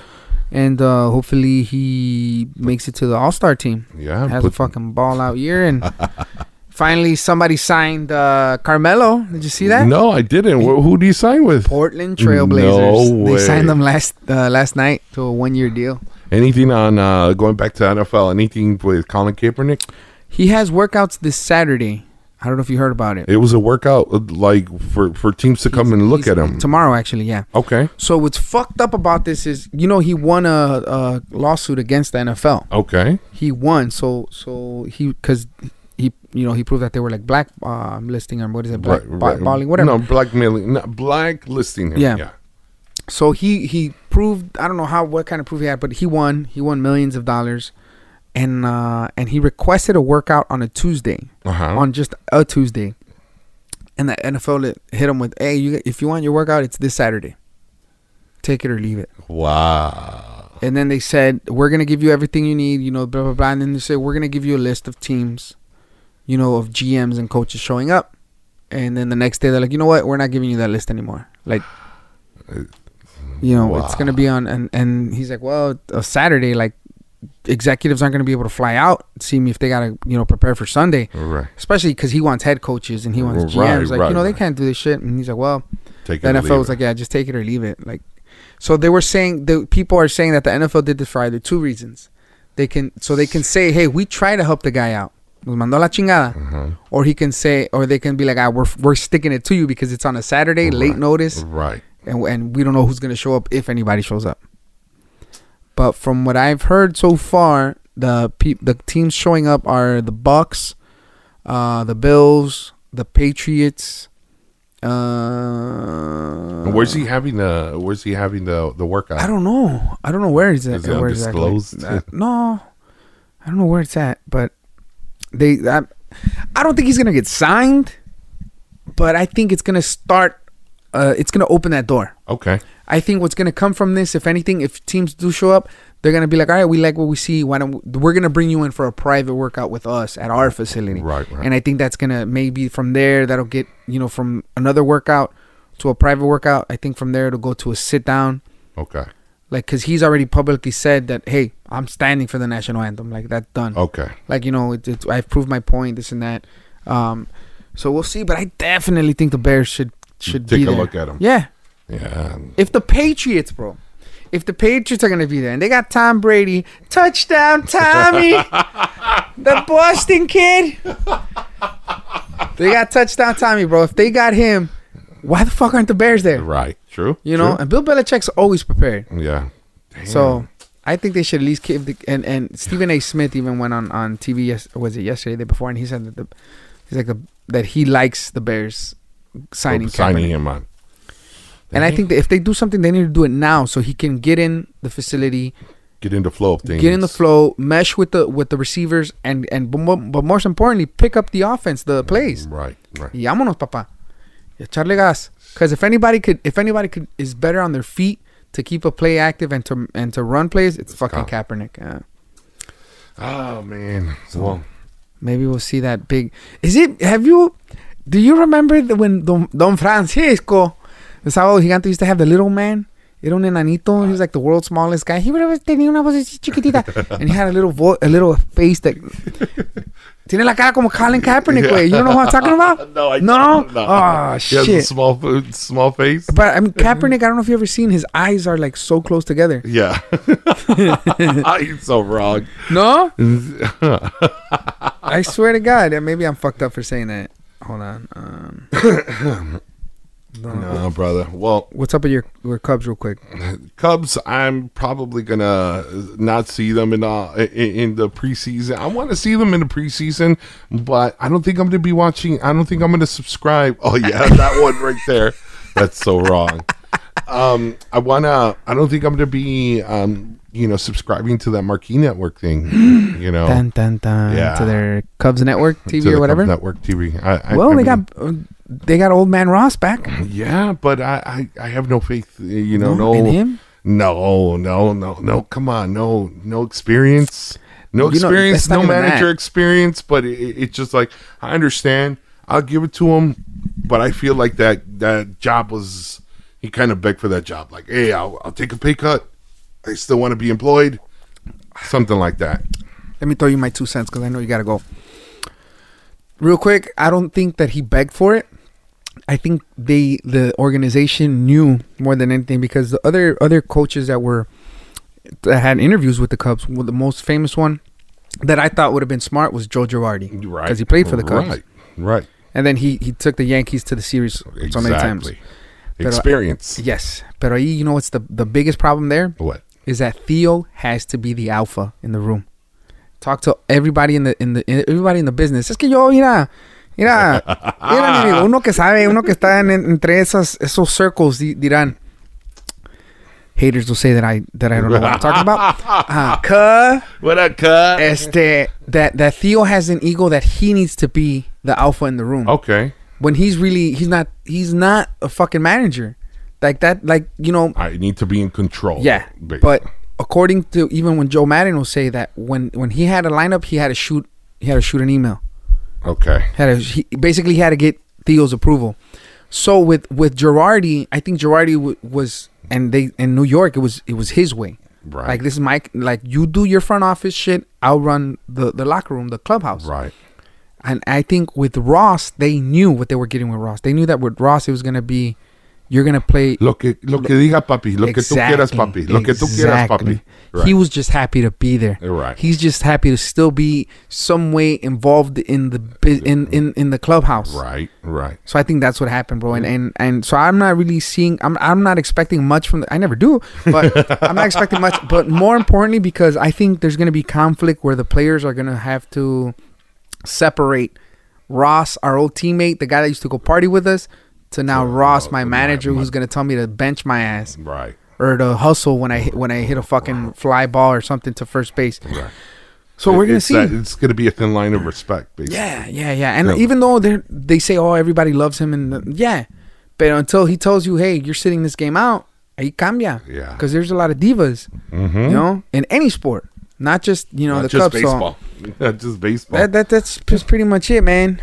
and uh, hopefully he makes it to the All Star team. Yeah. Has a fucking ball out year, and finally somebody signed uh, Carmelo. Did you see that? No, I didn't. Wh- Who do you sign with? Portland Trailblazers. No way. They signed them last uh, last night to a one year deal. Anything on uh, going back to NFL? Anything with Colin Kaepernick? He has workouts this Saturday. I don't know if you heard about it. It was a workout uh, like for for teams to come and look at him. tomorrow. Actually, yeah. Okay. So what's fucked up about this is, you know, he won a, a lawsuit against the NFL. Okay. He won. So so he because he you know he proved that they were like black um, listing or what is it black Right, right. balling whatever. No, blackmailing. No, blacklisting him. Yeah. Yeah. So he he proved I don't know how what kind of proof he had, but he won. He won millions of dollars, and uh, and he requested a workout on a Tuesday, Uh huh. on just a Tuesday, and the NFL hit him with, "Hey, you if you want your workout, it's this Saturday. Take it or leave it." Wow. And then they said, "We're gonna give you everything you need," you know, blah blah blah. And then they said, "We're gonna give you a list of teams, you know, of GMs and coaches showing up." And then the next day, they're like, "You know what? We're not giving you that list anymore." Like, you know, it's gonna be on. And and he's like, "Well, a Saturday, like, executives aren't gonna be able to fly out, see me if they gotta, you know, prepare for Sunday." Right. Especially because he wants head coaches and he wants Right, GMs. Like, right, you know, they can't do this shit. And he's like, "Well." Take The NFL was like, yeah, just take it or leave it. Like, so they were saying the people are saying that the NFL did this for either two reasons. They can so they can say, hey, we try to help the guy out. Nos mandó la chingada. Uh-huh. Or he can say, or they can be like, ah, we're we're sticking it to you because it's on a Saturday, late notice, Right. and and we don't know who's gonna show up if anybody shows up. But from what I've heard so far, the peop the teams showing up are the Bucks, uh, the Bills, the Patriots. Uh, Where's he having the Where's he having the the workout? I don't know. I don't know where he's at. It where undisclosed? Uh, no, I don't know where it's at. But they, I, I don't think he's gonna get signed. But I think it's gonna start. Uh, it's gonna open that door. Okay. I think what's gonna come from this, if anything, if teams do show up, they're gonna be like, all right, we like what we see. Why don't we, we're gonna bring you in for a private workout with us at our facility? Right. Right. And I think that's gonna maybe from there that'll get you know from another workout to a private workout. I think from there it'll go to a sit down, okay. like because he's already publicly said that hey, I'm standing for the national anthem. Like that's done. Okay. Like you know, it, it's I've proved my point. This and that. Um, so we'll see. But I definitely think the Bears should should Take be a there. look at him. Yeah, Yeah. if the Patriots, bro. If the Patriots are gonna be there and they got Tom Brady, touchdown Tommy, the Boston kid. They got touchdown Tommy, bro. If they got him, why the fuck aren't the Bears there? Right. True. You know, True. and Bill Belichick's always prepared. Yeah. So I think they should at least keep the and and Stephen A. Smith even went on on TV. Yes, was it yesterday, the day before, and he said that the he's like the that he likes the Bears signing signing Kaepernick. him on. And I think that if they do something, they need to do it now so he can get in the facility, Get in the flow of things. get in the flow, mesh with the with the receivers, and and but, more, but most importantly, pick up the offense, the plays. Mm, right, right. Y vámonos, papá. Y echarle gas. Because if anybody could, if anybody could, is better on their feet to keep a play active and to and to run plays, it's fucking Kyle. Kaepernick. Yeah. Oh man. well, Maybe we'll see that big. Is it? Have you? Do you remember the, when Don, Don Francisco, the sábado gigante, used to have the little man? Era un enanito. He was like the world's smallest guy. He would have tenía una voz así chiquitita, and he had a little vo- a little face that. Tiene la cara como Colin Kaepernick, Yeah. You don't know what I'm talking about? no, I No? don't. no. Oh, He has a shit. small, small face. But I mean, Kaepernick. I don't know if you've ever seen his eyes are like so close together. Yeah. He's so wrong. No, I swear to God, maybe I'm fucked up for saying that. Hold on. Um, no, brother. Well, what's up with your, your Cubs, real quick? Cubs, I'm probably gonna not see them in uh in, in the preseason. I want to see them in the preseason, but I don't think I'm gonna be watching. I don't think I'm gonna subscribe. Oh yeah, that one right there. That's so wrong. Um, I wanna. I don't think I'm gonna be um you know subscribing to that Marquee Network thing. You know, Dun, dun, dun, Yeah. to their Cubs Network TV or Cubs whatever. Network TV. I, I, well, I they mean, got uh, they got old man Ross back. yeah, but I, I I have no faith. You know, no, in him. No, no, no, no. Come on, no, no experience, no You know, experience, no manager that. experience. But it, it- it's just like I understand. I'll give it to him, but I feel like that that job was he kind of begged for that job. Like, hey, I'll, I'll take a pay cut. I still want to be employed, something like that. Let me throw you my two cents because I know you gotta go. Real quick, I don't think that he begged for it. I think they the organization knew more than anything because the other other coaches that were that had interviews with the Cubs, well, the most famous one that I thought would have been smart was Joe Girardi Right, because he played for the Cubs, Right, right, and then he he took the Yankees to the series so many times. Pero- Experience. Yes, but ahí, you know what's the the biggest problem there What? is that Theo has to be the alpha in the room. Talk to everybody in the in the everybody in the business. Es que yo mira, mira, mira, mi amigo, uno que sabe, uno que está en, entre esas esos circles di- dirán. Haters will say that I that I don't know what I'm talking about. Ah, cuh. What a cut. Este that that Theo has an ego that he needs to be the alpha in the room Okay. when he's really he's not he's not a fucking manager like that like you know I need to be in control. yeah basically. but according to even when Joe Maddon will say that when when he had a lineup he had to shoot he had to shoot an email okay. had to he, basically had to get Theo's approval so with with Girardi I think Girardi w- was and they in New York it was it was his way Right. like this is my like you do your front office shit I'll run the the locker room the clubhouse Right. and I think with Ross, they knew what they were getting with Ross. They knew that with Ross, it was gonna be, you're gonna play. Lo que, lo que diga papi, lo que tú quieras papi, lo que tú quieras papi. Right. He was just happy to be there. Right. He's just happy to still be some way involved in the in in in the clubhouse. right, right. So I think that's what happened, bro. And and and so I'm not really seeing. I'm I'm not expecting much from. The, I never do, but I'm not expecting much. But more importantly, because I think there's gonna be conflict where the players are gonna have to separate Ross, our old teammate, the guy that used to go party with us, to now Ross, uh, my manager, my- who's gonna tell me to bench my ass Right. or to hustle when I hit, when I hit a fucking fly ball or something to first base. Right. So we're gonna see. that- it's gonna be a thin line of respect, basically. Yeah, yeah, yeah. And Yeah. even though they they say, oh, everybody loves him, and the- yeah, but until he tells you, hey, you're sitting this game out, ahí cambia. Yeah. Because there's a lot of divas, Mm-hmm. you know, in any sport, not just you know Not the just Cubs. So baseball. Not just baseball. that, that that's just pretty much it, man.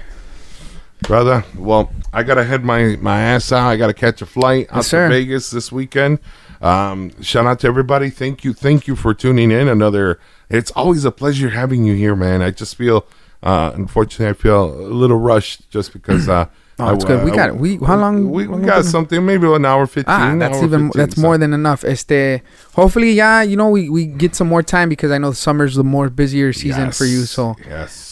Brother, well, I gotta head my, my ass out. I gotta catch a flight out Yes, to sir. Vegas this weekend. Um, shout out to everybody. Thank you, thank you for tuning in. Another. It's always a pleasure having you here, man. I just feel, uh, unfortunately, I feel a little rushed just because. Uh, Oh, it's good. We got- we- how long- We, we got something, maybe an hour fifteen. Ah, that's even 15, that's more than enough. Este, hopefully, yeah, you know, we we get some more time because I know summer's the more busier season for you. So yes,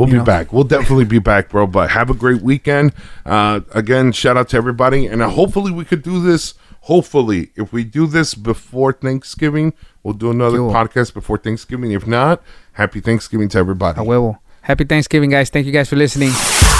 we'll You be know. back. We'll definitely be back, bro. But have a great weekend. Uh, again, shout out to everybody, and uh, hopefully we could do this. Hopefully, if we do this before Thanksgiving, we'll do another Cool. podcast before Thanksgiving. If not, happy Thanksgiving to everybody. I will. Happy Thanksgiving, guys. Thank you guys for listening.